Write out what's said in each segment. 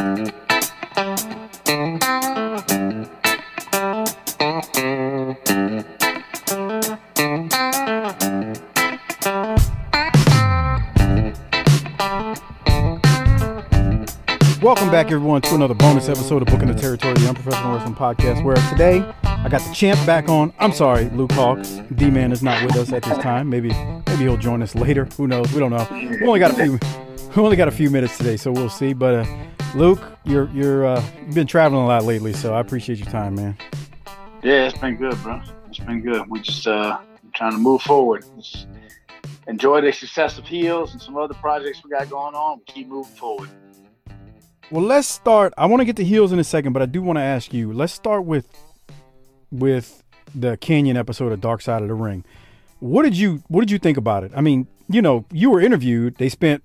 Welcome back, everyone, to another bonus episode of Booking the Territory, the Unprofessional Wrestling Podcast. Where today I got the champ back on. I'm sorry, Luke Hawx. D Man is not with us at this time. Maybe maybe he'll join us later. Who knows? We don't know. We only got a few. We only got a few minutes today, so we'll see. But uh, Luke, you're you're uh, you've been traveling a lot lately, so I appreciate your time, man. Yeah, it's been good, bro. It's been good. We're just uh trying to move forward. Just enjoy the success of Heels and some other projects we got going on. We keep moving forward. Well, let's start. I want to get to heels in a second, but I do want to ask you. Let's start with with the Kanyon episode of Dark Side of the Ring. What did you What did you think about it? I mean, you know, you were interviewed. They spent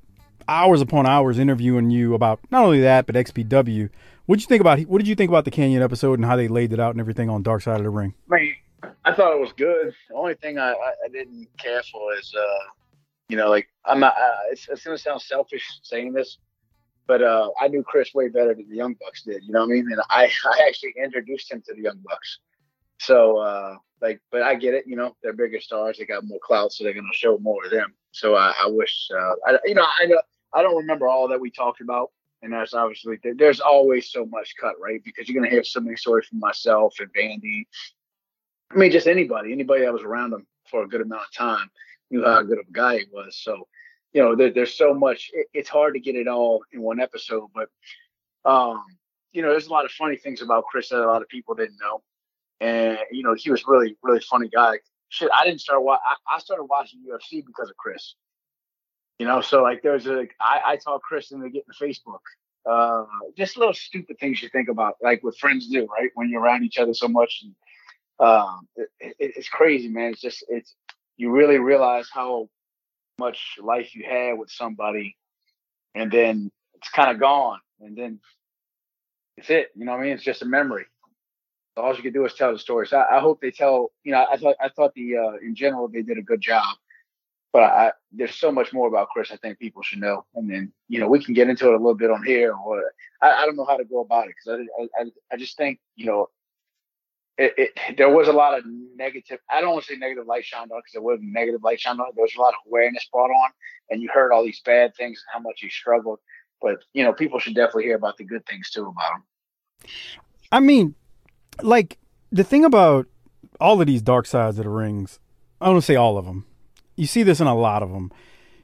hours upon hours interviewing you about not only that but XPW. What did you think about What did you think about the Kanyon episode and how they laid it out and everything on Dark Side of the Ring? I mean, I thought it was good. The only thing I, I, didn't care for is, uh, you know, like I'm not. Uh, it's, it's gonna sound selfish saying this, but uh, I knew Chris way better than the Young Bucks did. You know what I mean? And I, I actually introduced him to the Young Bucks. So, uh, like, but I get it. You know, they're bigger stars. They got more clout, so they're gonna show more of them. So I, I wish, uh, I, you know, I know I don't remember all that we talked about, and that's obviously there's always so much cut, right? Because you're gonna hear so many stories from myself and Vandy. I mean, just anybody, anybody that was around him for a good amount of time knew how good of a guy he was. So you know, there, there's so much. It, it's hard to get it all in one episode, but um, you know, there's a lot of funny things about Chris that a lot of people didn't know, and you know, he was really, really funny guy. Shit, I didn't start. Wa- I, I started watching UFC because of Chris. You know, so like there's a I, I Chris into getting Facebook. Uh, just little stupid things you think about, like what friends do, right? When you're around each other so much, and um, it, it, it's crazy, man. It's just it's you really realize how much life you had with somebody, and then it's kind of gone, and then it's it. You know what I mean? It's just a memory. All you can do is tell the story. So I, I hope they tell. You know, I thought I thought the uh, in general they did a good job, but I, there's so much more about Chris. I think people should know, and then you know we can get into it a little bit on here. Or I, I don't know how to go about it because I, I I just think you know it, it, there was a lot of negative. I don't want to say negative light shined on because there wasn't negative light shined on. There was a lot of awareness brought on, and you heard all these bad things and how much he struggled. But you know, people should definitely hear about the good things too about him. I mean, like the thing about all of these dark sides of the rings. I don't want to say all of them. You see this in a lot of them.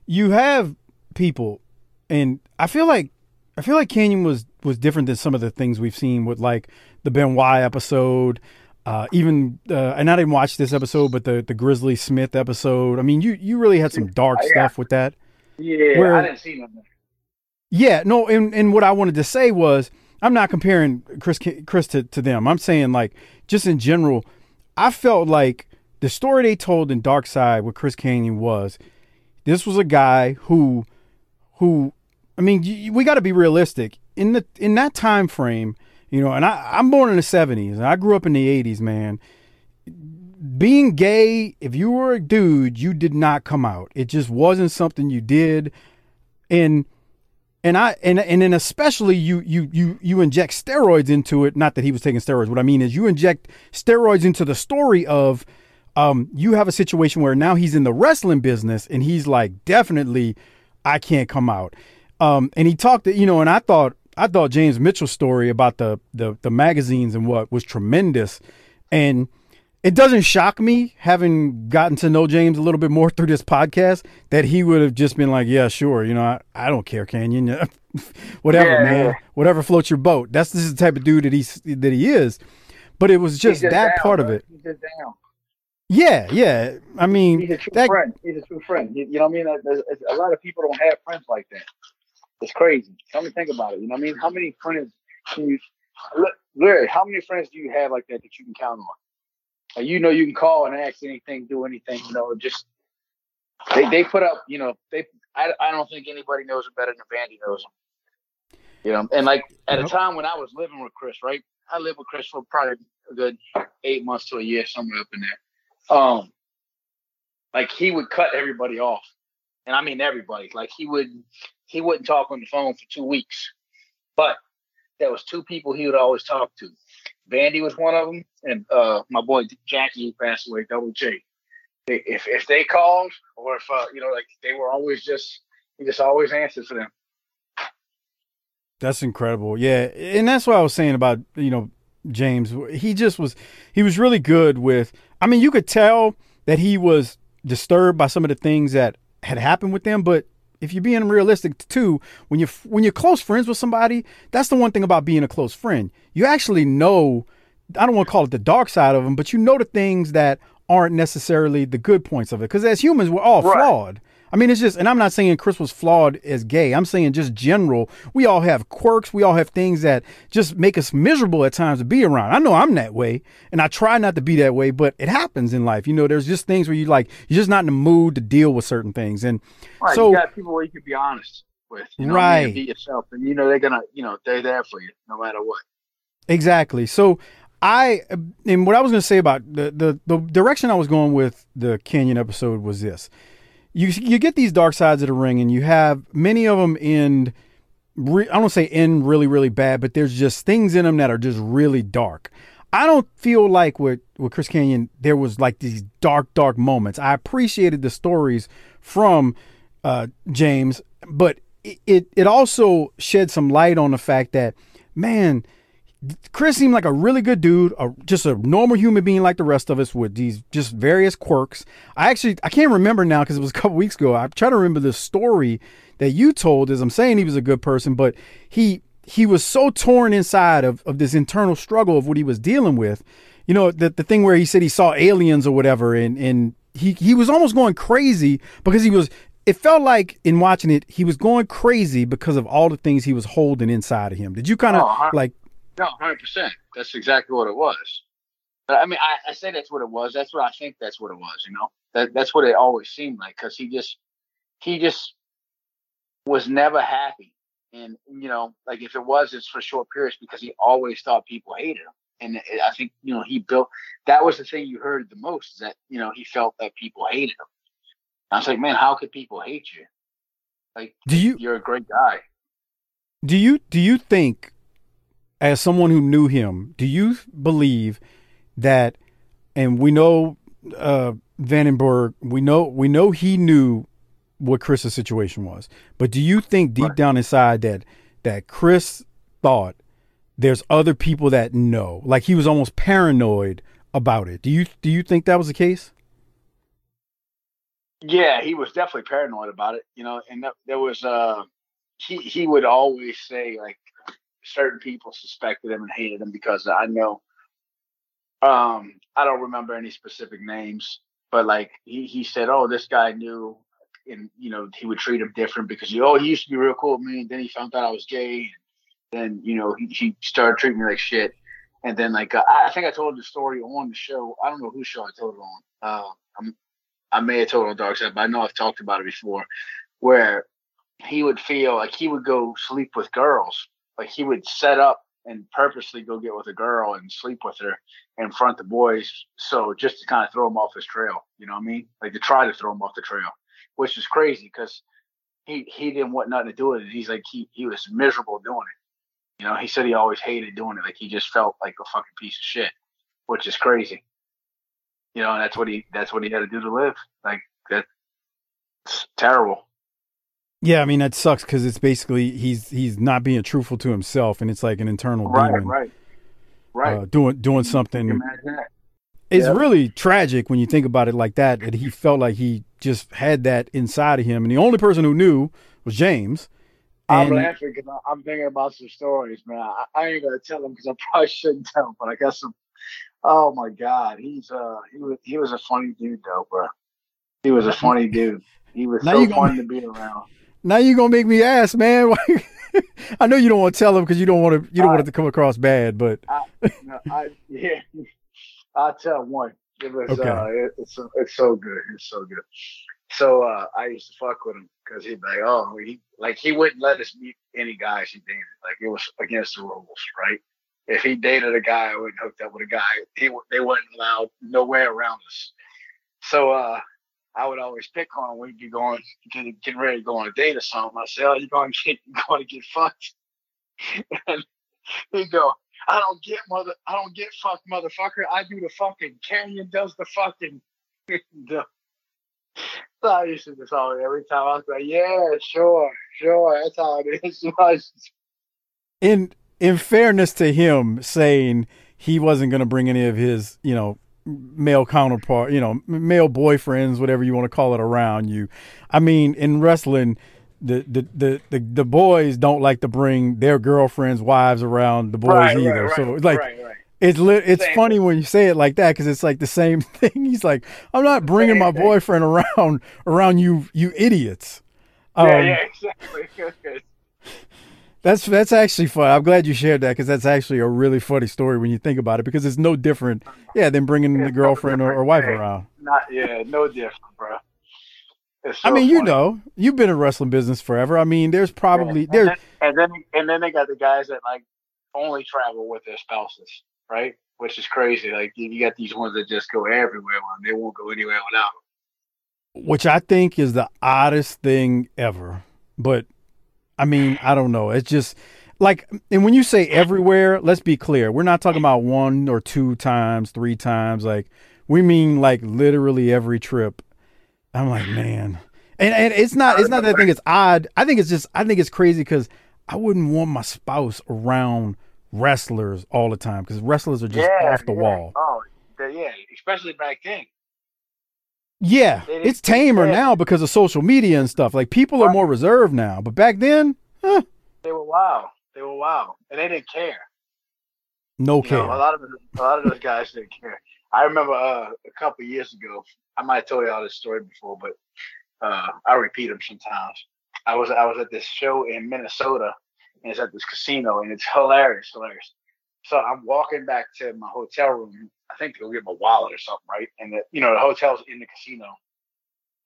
You have people, and I feel like I feel like Kanyon was was different than some of the things we've seen with like the Benoit episode. Uh, even uh, and I didn't watch this episode, but the the Grizzly Smith episode. I mean, you you really had some dark Yeah. stuff with that. Yeah, Where- I didn't see nothing. Yeah, no, and, and what I wanted to say was I'm not comparing Chris Chris to, to them. I'm saying like just in general, I felt like the story they told in Dark Side with Chris Kanyon was this was a guy who who I mean, we got to be realistic in the in that time frame, you know. And I I'm born in the 70s and I grew up in the 80s, man. Being gay, if you were a dude, you did not come out. It just wasn't something you did. And and I and and then especially you you you you inject steroids into it. Not that he was taking steroids. What I mean is you inject steroids into the story of um you have a situation where now he's in the wrestling business and he's like definitely I can't come out. Um and he talked to, you know and I thought I thought James Mitchell's story about the the the magazines and what was tremendous and it doesn't shock me having gotten to know James a little bit more through this podcast that he would have just been like, yeah, sure, you know, I, I don't care, Kanyon, whatever, Yeah, man, whatever floats your boat. That's this is the type of dude that he's that he is. But it was just He's that down, part of bro. it. He's just down. Yeah, yeah. I mean, He's a true that, friend. He's a true friend. You, you know what I mean? Like, there's- A lot of people don't have friends like that. It's crazy. Tell me, think about it. You know what I mean? How many friends can you? Look, Larry, how many friends do you have like that that you can count on? Like, you know, you can call and ask anything, do anything. You know, just they they put up. You know, they. I, I don't think anybody knows it better than Vandy knows him. You know, and like at a time when I was living with Chris, right? I lived with Chris for probably a good eight months to a year, somewhere up in there. Um, like he would cut everybody off, and I mean everybody. Like he would, he wouldn't talk on the phone for two weeks. But there was two people he would always talk to. Vandy was one of them, and uh, my boy Jackie passed away, Double J. If if they called, or if uh, you know, like they were always just he just always answered for them. That's incredible. Yeah, and that's what I was saying about you know James. He just was he was really good with. I mean, you could tell that he was disturbed by some of the things that had happened with them, but if you're being realistic too, when you when you're close friends with somebody, that's the one thing about being a close friend. You actually know. I don't want to call it the dark side of them, but you know the things that aren't necessarily the good points of it. Because as humans, we're all right. flawed. I mean, it's just, and I'm not saying Chris was flawed as gay. I'm saying just general. We all have quirks. We all have things that just make us miserable at times to be around. I know I'm that way, and I try not to be that way, but it happens in life. You know, there's just things where you like you're just not in the mood to deal with certain things, and right, so you got people where you can be honest with, you know, right? Be yourself, and you know they're gonna, you know, they're there for you no matter what. Exactly. So I and what I was going to say about the, the the direction I was going with the Kanyon episode was this you you get these dark sides of the ring, and you have many of them in. Re, I don't say end really really bad, but there's just things in them that are just really dark. I don't feel like with with Chris Kanyon there was like these dark dark moments. I appreciated the stories from uh, James, but it, it it also shed some light on the fact that man Chris seemed like a really good dude, a, just a normal human being like the rest of us with these just various quirks. I actually I can't remember now because it was a couple weeks ago. I try to remember the story that you told as I'm saying he was a good person, but he he was so torn inside of, of this internal struggle of what he was dealing with. You know, the the thing where he said he saw aliens or whatever and and he he was almost going crazy because he was it felt like in watching it, he was going crazy because of all the things he was holding inside of him. Did you kind of oh, like no, hundred percent. That's exactly what it was. But I mean, I, I say that's what it was. That's what I think. That's what it was. You know, that that's what it always seemed like because he just he just was never happy. And you know, like if it was, it's for short periods because he always thought people hated him. And I think you know he built. That was the thing you heard the most. Is that you know he felt that people hated him. I was like, man, how could people hate you? Like, do you? You're a great guy. Do you do you think as someone who knew him, do you believe that? And we know uh, Vandenberg. We know we know he knew what Chris's situation was. But do you think deep right. down inside that that Chris thought there's other people that know? Like he was almost paranoid about it. Do you do you think that was the case? Yeah, he was definitely paranoid about it. You know, and that, there was uh he he would always say like certain people suspected him and hated him because I know um I don't remember any specific names, but like he, he said, Oh, this guy knew and you know, he would treat him different because he oh he used to be real cool with me and then he found out I was gay and then, you know, he, he started treating me like shit. And then like I think I told the story on the show. I don't know whose show I told it on. Uh, I'm, I may have told it on Dark Side, but I know I've talked about it before, where he would feel like he would go sleep with girls like he would set up and purposely go get with a girl and sleep with her in front of the boys. So just to kind of throw him off his trail, you know what I mean? Like to try to throw him off the trail, which is crazy because he he didn't want nothing to do with it. He's like he he was miserable doing it. You know, he said he always hated doing it. Like he just felt like a fucking piece of shit, which is crazy. You know, and that's what he that's what he had to do to live. Like that's terrible. Yeah, I mean that sucks because it's basically he's he's not being truthful to himself, and it's like an internal right, demon, right, right, uh, doing doing something. It's yeah. really tragic when you think about it like that. That he felt like he just had that inside of him, and the only person who knew was James. I'm laughing because I'm thinking about some stories, man. I, I ain't gonna tell them because I probably shouldn't tell them, but I got some. Oh my god, he's uh he was he was a funny dude though, bro. He was a funny dude. He was now so fun to be around. Now you're gonna make me ask, man. I know you don't want to tell him because you don't want to. You don't I, want it to come across bad, but I, no, I, yeah, I'll tell one. It was okay. uh, it, it's it's so good. It's so good. So uh, I used to fuck with him because he'd be like, oh, he like he wouldn't let us meet any guys he dated. Like it was against the rules, right? If he dated a guy or hooked up with a guy, he they weren't allowed nowhere around us. So uh, I would always pick on when be going getting, getting ready to go on a date or something. I say, "Oh, you're going to get you're going to get fucked," and, he'd go, I don't get mother, I don't get fucked, motherfucker. I do the fucking. Kanyon does the fucking. so I used to just all every time I was like, yeah, sure, sure, that's how it is. in in fairness to him, saying he wasn't going to bring any of his, you know, male counterpart, you know, male boyfriends, whatever you want to call it, around you. I mean, in wrestling, the the the the, the boys don't like to bring their girlfriends' wives around the boys Right, either. right, so it's like right, it's li- it's Same funny when you say it like that because it's like the same thing. He's like, I'm not bringing my thing. boyfriend around around you you idiots. Um, yeah, yeah, exactly. That's that's actually fun. I'm glad you shared that because that's actually a really funny story when you think about it because it's no different, yeah, than bringing the It's no girlfriend or, or wife around. Not yeah, no different, bro. It's I so mean, you know, you've been in wrestling business forever. I mean, there's probably Yeah. there. and, then, and then and then they got the guys that like only travel with their spouses, right? Which is crazy. Like you, you got these ones that just go everywhere and they won't go anywhere without. them. which I think is the oddest thing ever. But I mean, I don't know. It's just like, and when you say everywhere, let's be clear. We're not talking about one or two times, three times. Like, we mean like literally every trip. I'm like, man. And, and it's not it's not that I think it's odd. I think it's just I think it's crazy because I wouldn't want my spouse around wrestlers all the time because wrestlers are just off the yeah. wall. Oh, yeah, especially back then. Yeah, didn't- it's tamer yeah. now because of social media and stuff. Like people are more reserved now, but back then, huh, They were wild. They were wild, and they didn't care. no You care. know, a lot of a lot of those guys didn't care. I remember uh, a couple years ago. I might have told you all this story before, but uh, I repeat them sometimes. I was I was at this show in Minnesota, and it's at this casino, and it's hilarious, hilarious. So I'm walking back to my hotel room. I think to go get my wallet or something, right? And the, you know the hotel's in the casino,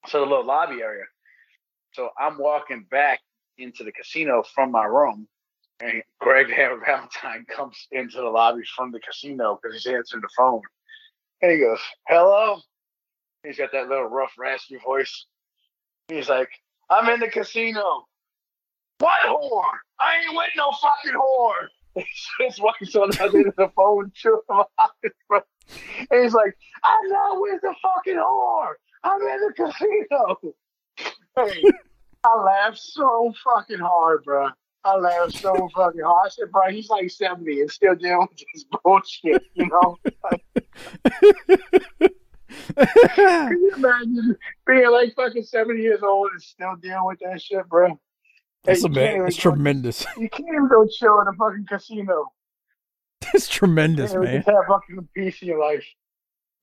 so the little lobby area. So I'm walking back into the casino from my room, and Greg Valentine comes into the lobby from the casino because he's answering the phone. And he goes, Hello? He's got that little rough, raspy voice. He's like, I'm in the casino. What whore? I ain't with no fucking whore. His wife's on the other end of the phone. And he's like, I'm not with the fucking whore. I'm in the casino. Hey, I laughed so fucking hard, bro. I laughed so fucking hard. I said, bro, he's like 70 and still dealing with this bullshit, you know? Can you imagine being like fucking 70 years old and still dealing with that shit, bro? That's, a man, that's tremendous. You can't even go chill in a fucking casino. It's tremendous, You man. just have fucking peace in your life.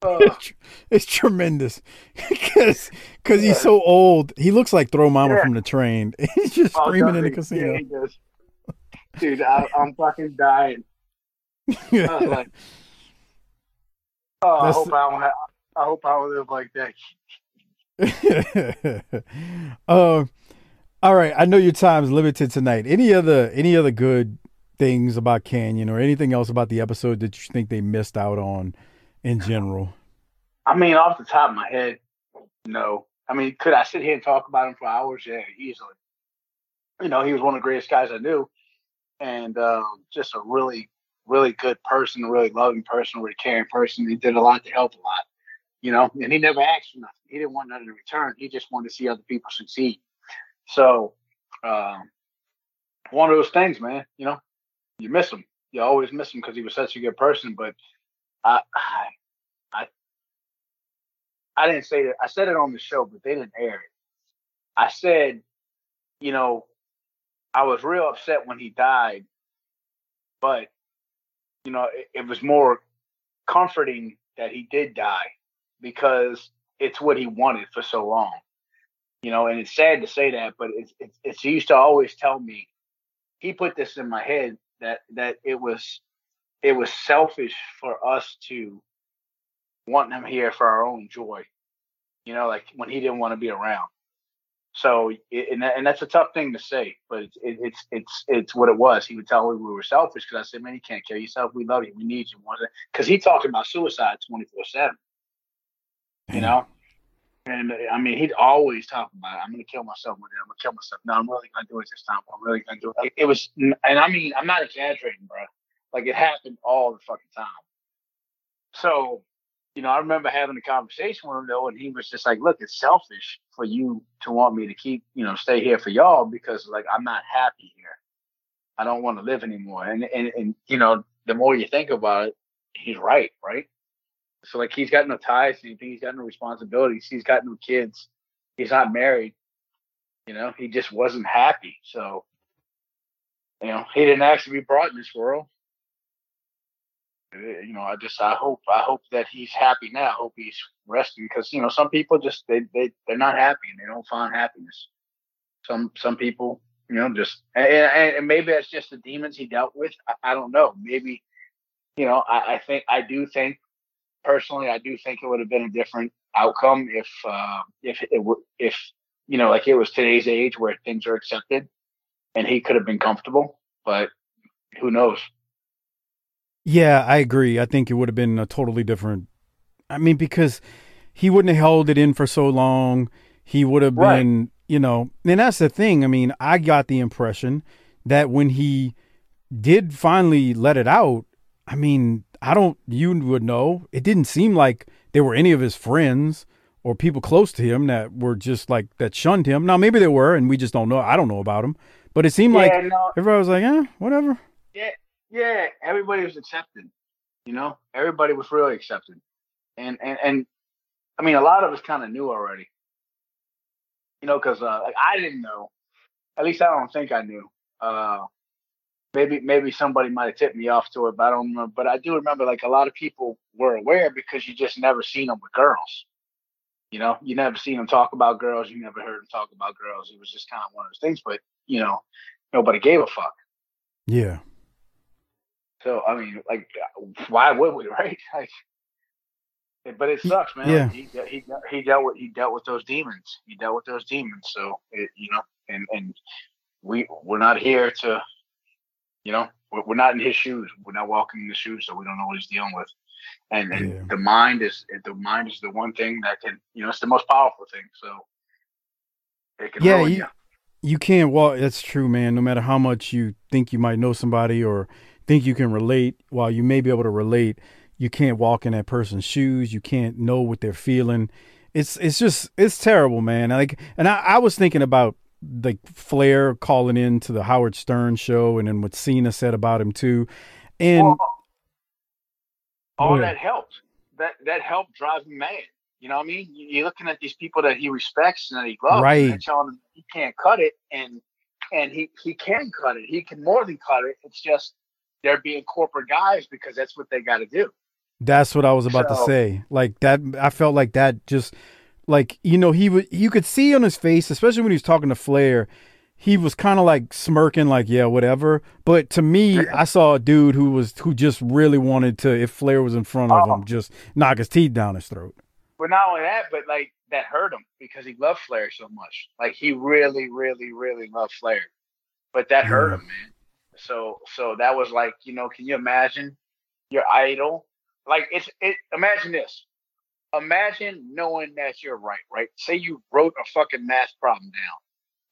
Uh, It's, tr- it's tremendous because because he's so old. He looks like Throw Mama Yeah. from the train. He's just oh, screaming in the casino. Yeah. Dude, I, I'm fucking dying. I was like, oh, I That's- hope I don't have, I hope I don't live like that. um, all right. I know your time's limited tonight. Any other any other good things about Kanyon or anything else about the episode that you think they missed out on in general? I mean, off the top of my head, no. I mean, could I sit here and talk about him for hours? Yeah, easily. You know, he was one of the greatest guys I knew, and um, just a really, really good person, a really loving person, a really caring person. He did a lot to help a lot, you know. And he never asked for nothing. He didn't want nothing in return. He just wanted to see other people succeed. So, um, one of those things, man. You know, you miss him. You always miss him because he was such a good person. But I, I I didn't say it. I said it on the show, but they didn't air it. I said, you know, I was real upset when he died, but you know, it, it was more comforting that he did die because it's what he wanted for so long. You know, and it's sad to say that, but it's it's, it's he used to always tell me. He put this in my head that that it was it was selfish for us to want him here for our own joy. You know, like when he didn't want to be around. So, and that, and that's a tough thing to say, but it's it, it's it's it's what it was. He would tell me we were selfish because I said, "Man, you can't kill yourself. We love you. We need you." Because he talked about suicide twenty four seven. You know, and uh, I mean, he'd always talk about, it. "I'm going to kill myself one day. I'm going to kill myself." No, I'm really going to do it this time. I'm really going to do it. it. It was, and I mean, I'm not exaggerating, bro. Like it happened all the fucking time. So, you know, I remember having a conversation with him though, and he was just like, "Look, it's selfish for you to want me to keep, you know, stay here for y'all because like I'm not happy here. I don't want to live anymore." And and and you know, the more you think about it, he's right, right? So like he's got no ties to anything, he's got no responsibilities, he's got no kids, he's not married. You know, he just wasn't happy. So, you know, he didn't to be brought in this world. Eh, you know, I just I hope I hope that he's happy now. I hope he's resting because you know some people just they they they're not happy and they don't find happiness. Some some people you know just and, and maybe that's just the demons he dealt with. I, I don't know. Maybe you know I, I think I do think personally I do think it would have been a different outcome if uh, if it were if you know like it was today's age where things are accepted and he could have been comfortable, but who knows. Yeah, I agree. I think it would have been a totally different. I mean, because he wouldn't have held it in for so long. He would have Right. been, you know, and that's the thing. I mean, I got the impression that when he did finally let it out, I mean, I don't, you would know, it didn't seem like there were any of his friends or people close to him that were just like, that shunned him. Now, maybe there were, and we just don't know. I don't know about him. But it seemed like yeah, no, everybody was like, eh, whatever. yeah, yeah. Everybody was accepted. You know, everybody was really accepted, and and and I mean, a lot of us kind of knew already. You know, because uh, like I didn't know. At least I don't think I knew. Uh, maybe maybe somebody might have tipped me off to it, but I don't remember. But I do remember like a lot of people were aware because you just never seen them with girls. You know, you never seen them talk about girls. You never heard them talk about girls. It was just kind of one of those things. But you know, nobody gave a fuck. Yeah. So I mean, like, why would we, right? Like, but it sucks, man. yeah. Like, he he he dealt with he dealt with those demons. He dealt with those demons. So it, you know, and and we we're not here to, you know, we're, we're not in his shoes. We're not walking in his shoes, so we don't know what he's dealing with. And, and Yeah. the mind is the mind is the one thing that can, you know, it's the most powerful thing. So it can Yeah, you- you. You can't walk. That's true, man. No matter how much you think you might know somebody or think you can relate, while you may be able to relate, you can't walk in that person's shoes. You can't know what they're feeling. It's it's just it's terrible, man. Like, and I, I was thinking about like Flair calling in to the Howard Stern show, and then what Cena said about him too. And Well, all that helped. That that helped drive him mad. You know what I mean? You- You're looking at these people that he respects and that he loves, Right. and telling him he can't cut it, and and he he can cut it. He can more than cut it. It's just they're being corporate guys because that's what they got to do. That's what I was about to say. Like that, I felt like that just like you know he would you could see on his face, especially when he was talking to Flair, he was kind of like smirking, like yeah, whatever. But to me, I saw a dude who was who just really wanted to, if Flair was in front of Oh. him, just knock his teeth down his throat. But not only that, but like that hurt him because he loved Flair so much. Like he really, really, really loved Flair. But that hurt Yeah. him, man. So so that was like, you know, can you imagine your idol? Like it's it imagine this. Imagine knowing that you're right, right? Say you wrote a fucking math problem down.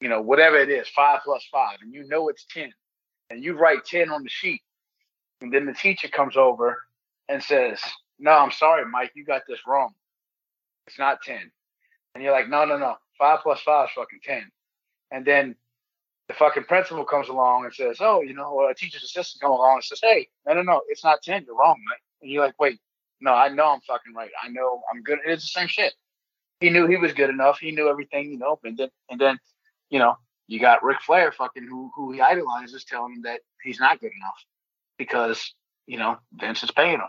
You know, whatever it is, five plus five, and you know it's ten. And you write ten on the sheet. And then the teacher comes over and says, No, I'm sorry, Mike, you got this wrong. It's not 10. And you're like, no, no, no. Five plus five is fucking 10. And then the fucking principal comes along and says, oh, you know, or a teacher's assistant comes along and says, hey, no, no, no, it's not 10. You're wrong, mate. And you're like, wait, no, I know I'm fucking right. I know I'm good. It's the same shit. He knew he was good enough. He knew everything, you know, and then, and then, you know, you got Ric Flair fucking who, who he idolizes telling him that he's not good enough because, you know, Vince is paying him.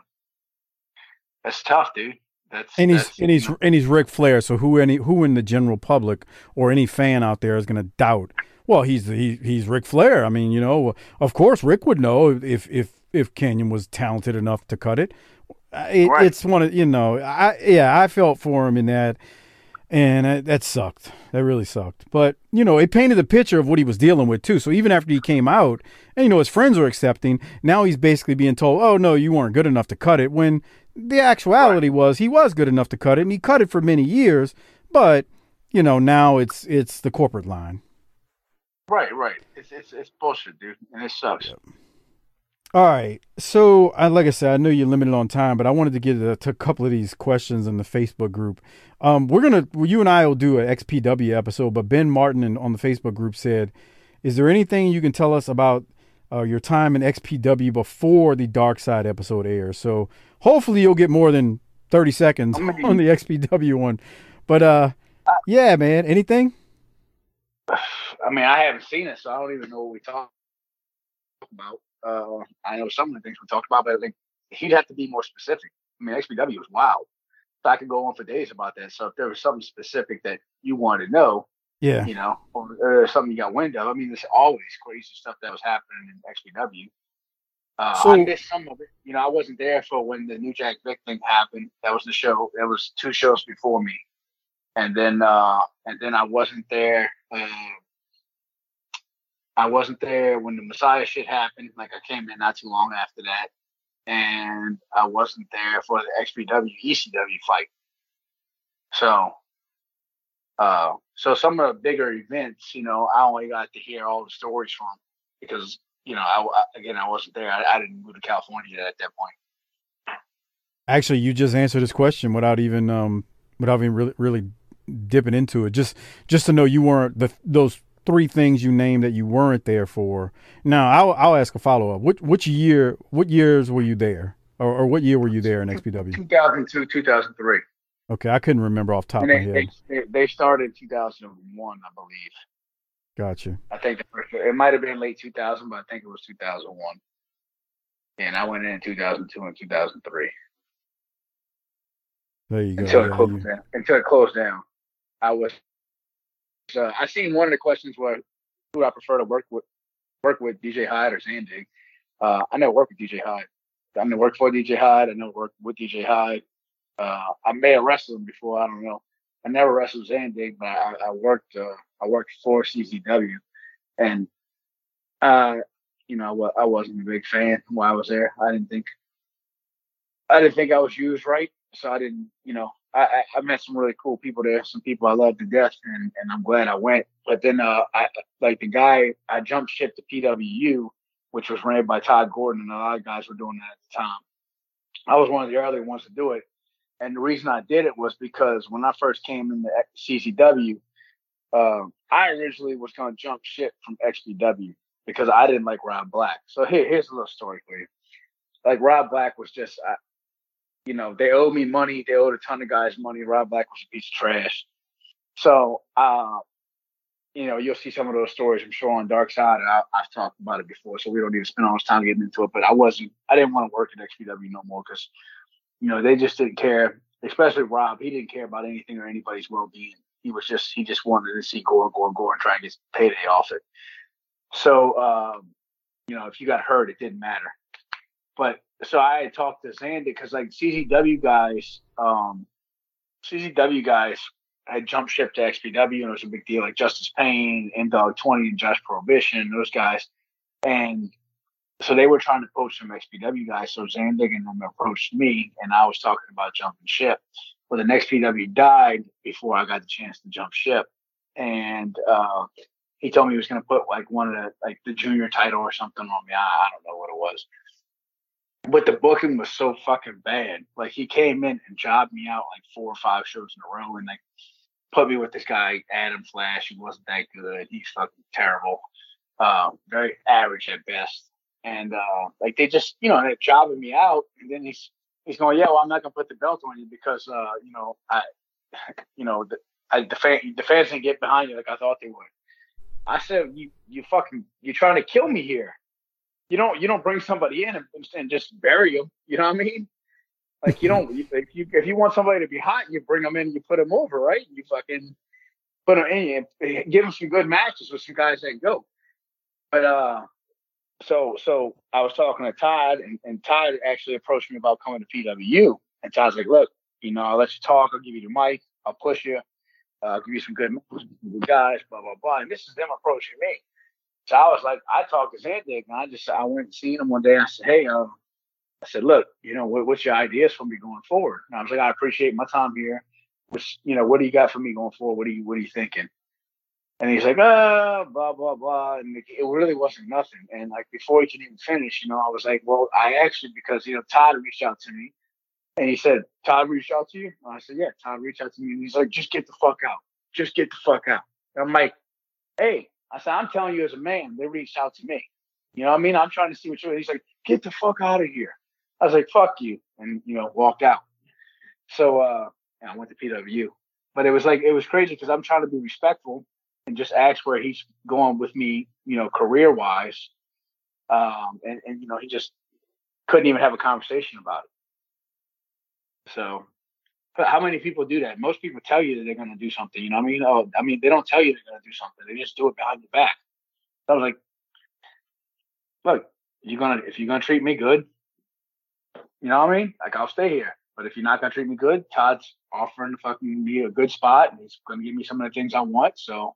That's tough, dude. That's And he's that's, and he's you know, and he's Ric Flair. So who any who in the general public or any fan out there is going to doubt? Well, he's he, he's Ric Flair. I mean, you know, of course Ric would know if if if Kanyon was talented enough to cut it. Uh, it Right. It's one of you know, I yeah, I felt for him in that, and uh, that sucked. That really sucked. But you know, it painted the picture of what he was dealing with too. So even after he came out, and you know his friends were accepting, now he's basically being told, "Oh no, you weren't good enough to cut it." When the actuality was he was good enough to cut it, and he cut it for many years. But you know, now it's it's the corporate line. Right, right. It's it's it's bullshit, dude, and it sucks. All right. So, I, like I said, I know you're limited on time, but I wanted to get a, to a couple of these questions in the Facebook group. Um, we're gonna, well, you and I will do an XPW episode, but Ben Martin in, on the Facebook group said, "Is there anything you can tell us about uh, your time in XPW before the Dark Side episode airs?" So, hopefully, you'll get more than thirty seconds on the XPW one. But uh, yeah, man, anything? I mean, I haven't seen it, so I don't even know what we talked about. Uh, I know some of the things we talked about, but I think he'd have to be more specific. I mean, XPW was wild. So I could go on for days about that. So if there was something specific that you wanted to know, yeah, you know, or, or something you got wind of. I mean, there's always crazy stuff that was happening in XPW. Uh, so, I missed some of it. You know, I wasn't there for when the New Jack Vic thing happened. That was the show. That was two shows before me, and then uh, and then I wasn't there. Uh, I wasn't there when the Messiah shit happened. Like I came in not too long after that, and I wasn't there for the XPW ECW fight. So, uh, so some of the bigger events, you know, I only got to hear all the stories from because you know, I, again, I wasn't there. I, I didn't move to California at that point. Actually, you just answered this question without even um without even really really dipping into it. Just just to know you weren't the those three things you named that you weren't there for. Now, I'll I'll ask a follow up. Which which year? What years were you there, or, or what year were you there in XPW? Two thousand two, two thousand three. Okay, I couldn't remember off top and of my head. They, they started in two thousand one, I believe. Gotcha. I think the first, it might have been late 2000, but I think it was 2001. And I went in 2002 and 2003. There you go. Until it closed down. Until it closed down, I was. Uh, I seen one of the questions where who I prefer to work with, work with DJ Hyde or Zandig. Uh, I never worked with DJ Hyde. I never worked for DJ Hyde. I never worked with DJ Hyde. Uh, I may have wrestled him before. I don't know. I never wrestled Zandig, but I, I worked. Uh, I worked for CZW, and uh, you know, I wasn't a big fan while I was there. I didn't think, I didn't think I was used right, so I didn't. You know, I, I met some really cool people there, some people I love to death, and, and I'm glad I went. But then, uh, I like the guy I jumped ship to PWU, which was ran by Todd Gordon, and a lot of guys were doing that at the time. I was one of the early ones to do it, and the reason I did it was because when I first came into CZW, uh, I originally was going to jump ship from XPW because I didn't like Rob Black. So here, here's a little story for you. Like Rob Black was just, you know, they owed me money. They owed a ton of guys money. Rob Black was a piece of trash. So, uh, you know, you'll see some of those stories, I'm sure, on Dark Side. And I, have talked about it before, so we don't need to spend all this time getting into it. But I wasn't, I didn't want to work at XPW no more because you know, they just didn't care, especially Rob. He didn't care about anything or anybody's well being. He was just, he just wanted to see Gore, Gore, Gore and try and get payday off it. So, um, you know, if you got hurt, it didn't matter. But so I had talked to Zandig because like CZW guys, um, CZW guys had jumped ship to XPW and it was a big deal. Like Justice Pain, N Dog 20, and Josh Prohibition, those guys. And so they were trying to poach some XPW guys. So Zandig and them approached me, and I was talking about jumping ship. Well, the XPW died before I got the chance to jump ship, and uh, he told me he was going to put like one of the like the junior title or something on me. I, I don't know what it was, but the booking was so fucking bad. Like he came in and jobbed me out like four or five shows in a row, and like put me with this guy Adam Flash. He wasn't that good. He's fucking terrible. Uh, very average at best and uh, like they just you know they're jobbing me out, and then he's he's going, yeah, well, I'm not gonna put the belt on you because uh, you know I, you know the I, the, fan, the fans didn't get behind you like I thought they would. I said, you you fucking you're trying to kill me here. You don't you don't bring somebody in and, and just bury them. You know what I mean? Like you don't if you if you want somebody to be hot, you bring them in and you put them over, right? You fucking put them in, and give them some good matches with some guys that go. But uh, so so I was talking to Todd, and, and Todd actually approached me about coming to PWU. And Todd's like, look, you know, I'll let you talk. I'll give you the mic. I'll push you. Uh, give you some good guys, blah, blah, blah. And this is them approaching me. So I was like, I talked to Zandig, and I just, I went and seen him one day. I said, hey, um, I said, look, you know, what, what's your ideas for me going forward? And I was like, I appreciate my time here. Which, you know, what do you got for me going forward? What are you, what are you thinking? And he's like, uh, blah, blah, blah. And it, it really wasn't nothing. And like before he can even finish, you know, I was like, well, I actually, because, you know, Todd reached out to me and he said, Todd reached out to you? And I said, yeah, Todd reached out to me. And he's like, just get the fuck out. Just get the fuck out. And I'm like, hey, I said, I'm telling you as a man, they reached out to me. You know what I mean? I'm trying to see what you're. He's like, get the fuck out of here. I was like, fuck you. And, you know, walked out. So, uh, I went to PWU, But it was like, it was crazy because I'm trying to be respectful and just ask where he's going with me, you know, career wise. Um, and, and, you know, he just couldn't even have a conversation about it. So, how many people do that? Most people tell you that they're going to do something. You know, I mean, oh, I mean, they don't tell you they're going to do something. They just do it behind your back. So I was like, look, you're gonna if you're gonna treat me good, you know what I mean? Like I'll stay here. But if you're not gonna treat me good, Todd's offering to fucking be a good spot and he's gonna give me some of the things I want. So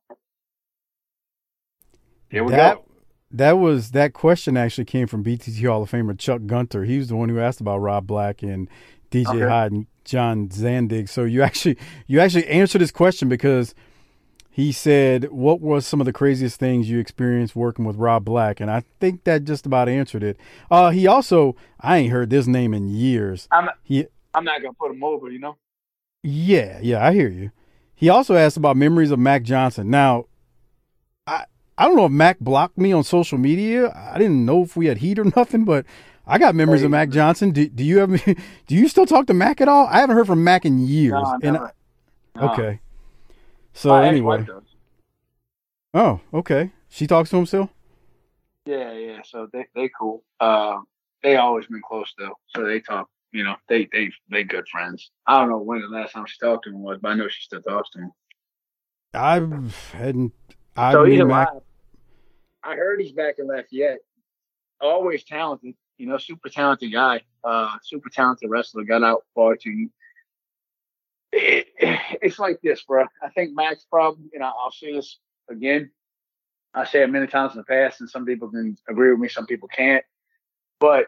here we that, go. That was that question actually came from BTT Hall of Famer Chuck Gunter. He was the one who asked about Rob Black and DJ Okay. Hyde and John Zandig. So you actually you actually answered his question because he said, "What was some of the craziest things you experienced working with Rob Black?" And I think that just about answered it. Uh, he also I ain't heard this name in years. I'm He I'm not gonna put him over, you know. yeah, yeah, I hear you. He also asked about memories of Mac Johnson. Now, I I don't know if Mac blocked me on social media. I didn't know if we had heat or nothing, but I got memories of Mac Johnson. Do, do you have do you still talk to Mac at all? I haven't heard from Mac in years. No, and never. No. okay. So My anyway, oh, okay. She talks to him still. Yeah, yeah. So they they cool. Uh, they always been close though. So they talk. You know, they they they good friends. I don't know when the last time she talked to him was, but I know she still talks to him. I hadn't. I so he's Mac. alive. I heard he's back in Lafayette. Always talented, you know, super talented guy. Uh, super talented wrestler. Got out far too. It, it's like this, bro. I think Mac's problem, and I- I'll say this again. I say it many times in the past, and some people can agree with me, some people can't. But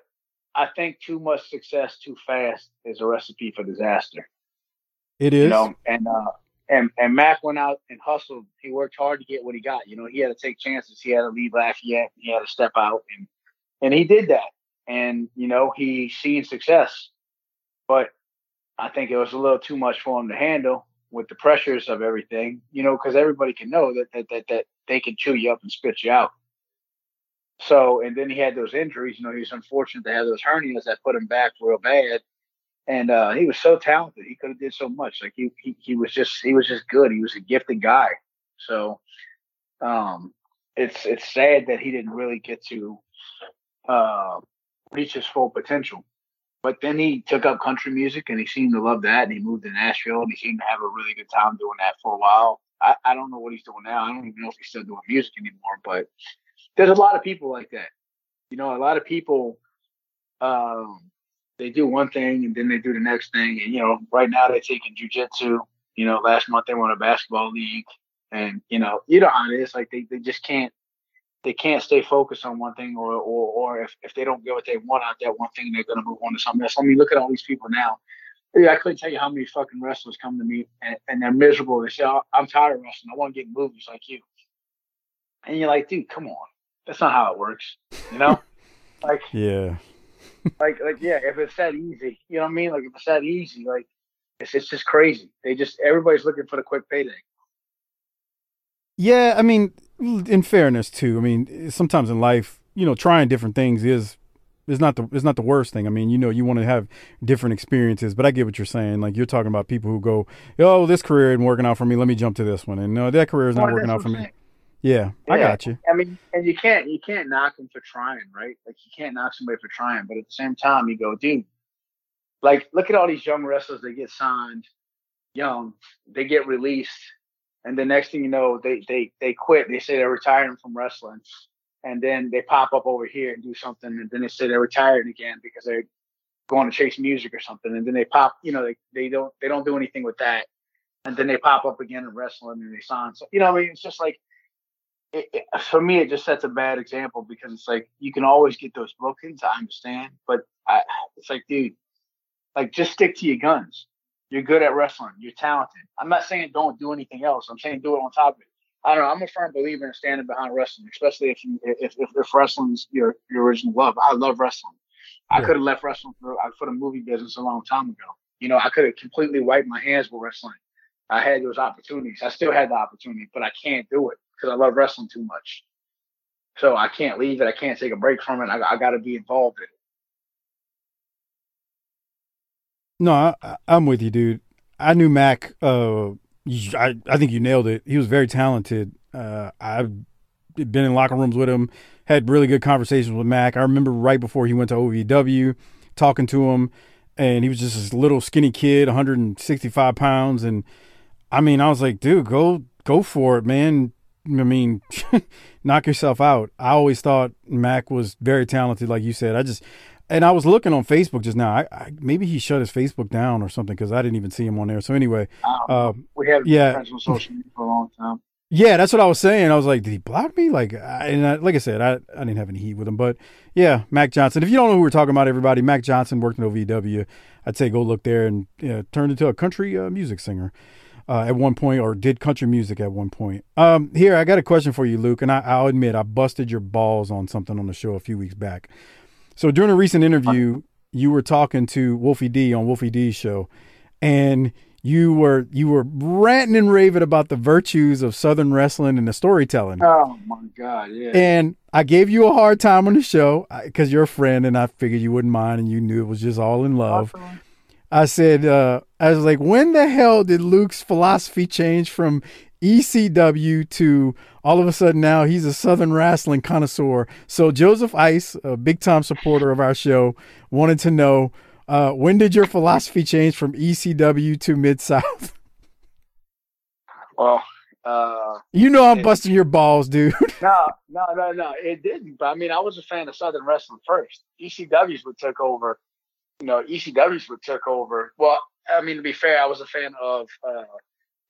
I think too much success too fast is a recipe for disaster It is. you know, and uh, and and Mac went out and hustled. He worked hard to get what he got. You know, he had to take chances. He had to leave Lafayette. He had to step out, and and he did that. And you know, he seen success, but I think it was a little too much for him to handle with the pressures of everything. You know, because everybody can know that that that that they can chew you up and spit you out. So, and then he had those injuries. You know, he was unfortunate to have those hernias that put him back real bad and uh, he was so talented. He could have did so much. Like he, he he was just he was just good. He was a gifted guy. So um, it's it's sad that he didn't really get to uh, reach his full potential. But then he took up country music and he seemed to love that. And he moved to Nashville and he seemed to have a really good time doing that for a while. I, I don't know what he's doing now. I don't even know if he's still doing music anymore. But there's a lot of people like that. You know, a lot of people um, they do one thing and then they do the next thing. And you know, right now they're taking jujitsu. You know, last month they won a basketball league, and you know, you know how it is. Like they, they just can't they can't stay focused on one thing, or or or if, if they don't get what they want out that one thing, they're gonna move on to something else. I mean, look at all these people now. Yeah, I couldn't tell you how many fucking wrestlers come to me and, and they're miserable. They say, oh, "I'm tired of wrestling. I want to get movies like you." And you're like, "Dude, come on. That's not how it works." You know, like Yeah. like like yeah, if it's that easy, you know what I mean? Like if it's that easy, like it's it's just crazy. They just everybody's looking for the quick payday. Yeah, I mean, in fairness too, I mean, sometimes in life, you know, trying different things is is not the is not the worst thing. I mean, you know, you want to have different experiences, but I get what you're saying. Like you're talking about people who go, "Oh, this career isn't working out for me. Let me jump to this one." And no, that career is not working out for me. saying. Yeah, I got you. I mean, and you can't you can't knock them for trying, right? Like you can't knock somebody for trying, but at the same time, you go, dude, like look at all these young wrestlers. They get signed young, they get released, and the next thing you know, they they they quit. They say they're retiring from wrestling, and then they pop up over here and do something, and then they say they're retired again because they're going to chase music or something, and then they pop, you know, they they don't they don't do anything with that, and then they pop up again in wrestling and they sign. So you know, I mean, it's just like it, it, for me, it just sets a bad example because it's like you can always get those bookings. I understand, but I, it's like, dude, like just stick to your guns. You're good at wrestling. You're talented. I'm not saying don't do anything else. I'm saying do it on top of it. I don't know. I'm a firm believer in standing behind wrestling, especially if you if if, if wrestling's your your original love. I love wrestling. I could have left wrestling for uh, for the movie business a long time ago. You know, I could have completely wiped my hands with wrestling. I had those opportunities. I still had the opportunity, but I can't do it because I love wrestling too much. So I can't leave it. I can't take a break from it. I, I got to be involved in it. No, I, I'm with you, dude. I knew Mac. Uh, I I think you nailed it. He was very talented. Uh, I've been in locker rooms with him, had really good conversations with Mac. I remember right before he went to OVW, talking to him, and he was just this little skinny kid, 165 pounds, and I mean, I was like, dude, go go for it, man. I mean, knock yourself out. I always thought Mac was very talented, like you said. I just, and I was looking on Facebook just now. I, I maybe he shut his Facebook down or something because I didn't even see him on there. So anyway, uh, we had yeah. friends on social media for a long time. Yeah, that's what I was saying. I was like, did he block me? Like, I, and I, like I said, I, I didn't have any heat with him. But yeah, Mac Johnson. If you don't know who we're talking about, everybody, Mac Johnson worked in OVW. I'd say go look there and yeah, turned into a country uh, music singer uh, at one point, or did country music at one point. Um, here, I got a question for you, Luke, and I, I'll admit I busted your balls on something on the show a few weeks back. So during a recent interview, you were talking to Wolfie D on Wolfie D's show, and you were you were ranting and raving about the virtues of Southern wrestling and the storytelling. Oh my god, yeah. And I gave you a hard time on the show because you're a friend, and I figured you wouldn't mind, and you knew it was just all in love. Awesome. I said, uh, I was like, when the hell did Luke's philosophy change from ECW to all of a sudden now he's a Southern wrestling connoisseur? So Joseph Ice, a big time supporter of our show, wanted to know uh, when did your philosophy change from ECW to Mid South? Well, uh, You know I'm It- busting your balls, dude. no, no, no, no, it didn't. But I mean, I was a fan of Southern wrestling first. ECW's would took over. You know, ECW's would took over. Well, I mean, to be fair, I was a fan of. Uh,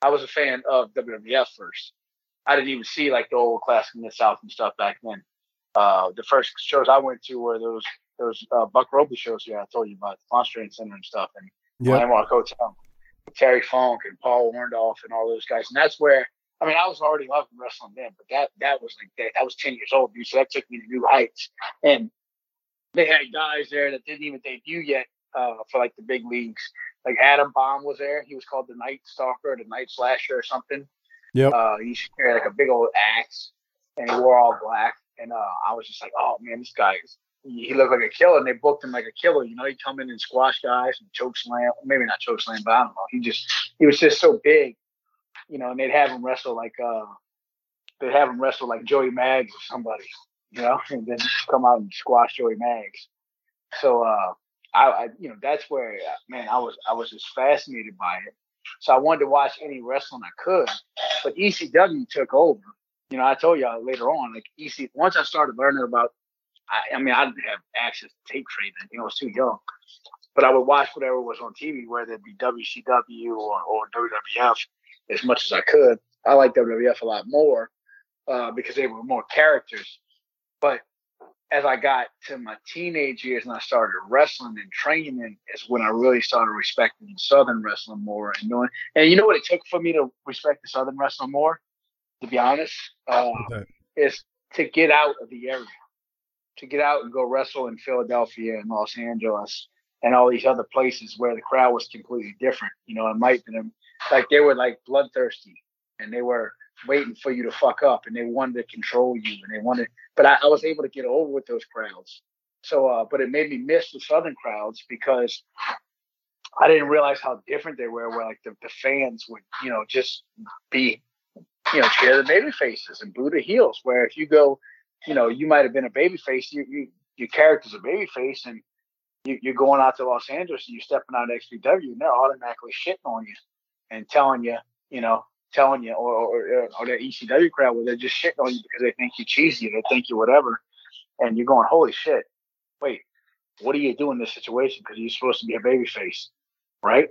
I was a fan of WWF first. I didn't even see like the old classic in the South and stuff back then. Uh, the first shows I went to were those those uh, Buck Robley shows. Yeah, I told you about the Constraint Center and stuff, and Yeah. Landmark Hotel, Terry Funk and Paul Orndorff and all those guys. And that's where I mean I was already loving wrestling then, but that that was like that, that was ten years old, dude. So that took me to new heights. And they had guys there that didn't even debut yet uh, for like the big leagues. Like Adam Bomb was there. He was called the Night Stalker, the Night Slasher, or something. Yep. Uh, he used to carry like a big old axe, and he wore all black. And uh, I was just like, oh man, this guy is. He he looked like a killer, and they booked him like a killer. You know, he'd come in and squash guys and choke slam. Maybe not choke slam, but I don't know. He just he was just so big, you know. And they'd have him wrestle like uh, they'd have him wrestle like Joey Maggs or somebody, you know, and then come out and squash Joey Maggs. So uh, I, I, you know, that's where uh, man, I was I was just fascinated by it. So I wanted to watch any wrestling I could, but ECW took over. You know, I told y'all later on, like EC. Once I started learning about, I, I mean, I didn't have access to tape trading. You know, I was too young. But I would watch whatever was on TV, whether it be WCW or, or WWF, as much as I could. I like WWF a lot more uh, because they were more characters. But as I got to my teenage years and I started wrestling and training, is when I really started respecting Southern wrestling more and knowing. And you know what it took for me to respect the Southern wrestling more, to be honest, uh, Okay. is to get out of the area, to get out and go wrestle in Philadelphia and Los Angeles and all these other places where the crowd was completely different. You know, it might be them like they were like bloodthirsty and they were waiting for you to fuck up and they wanted to control you and they wanted but I, I was able to get over with those crowds. So uh but it made me miss the southern crowds because I didn't realize how different they were where like the, the fans would, you know, just be you know, cheer the baby faces and boo the heels. Where if you go, you know, you might have been a baby face, you, you your character's a baby face and you, you're going out to Los Angeles and you're stepping out of XPW and they're automatically shitting on you and telling you, you know, telling you, or or, or that ECW crowd where they're just shitting on you because they think you cheesy, they think you whatever, and you're going, holy shit, wait, what do you do in this situation? Because you're supposed to be a baby face, right?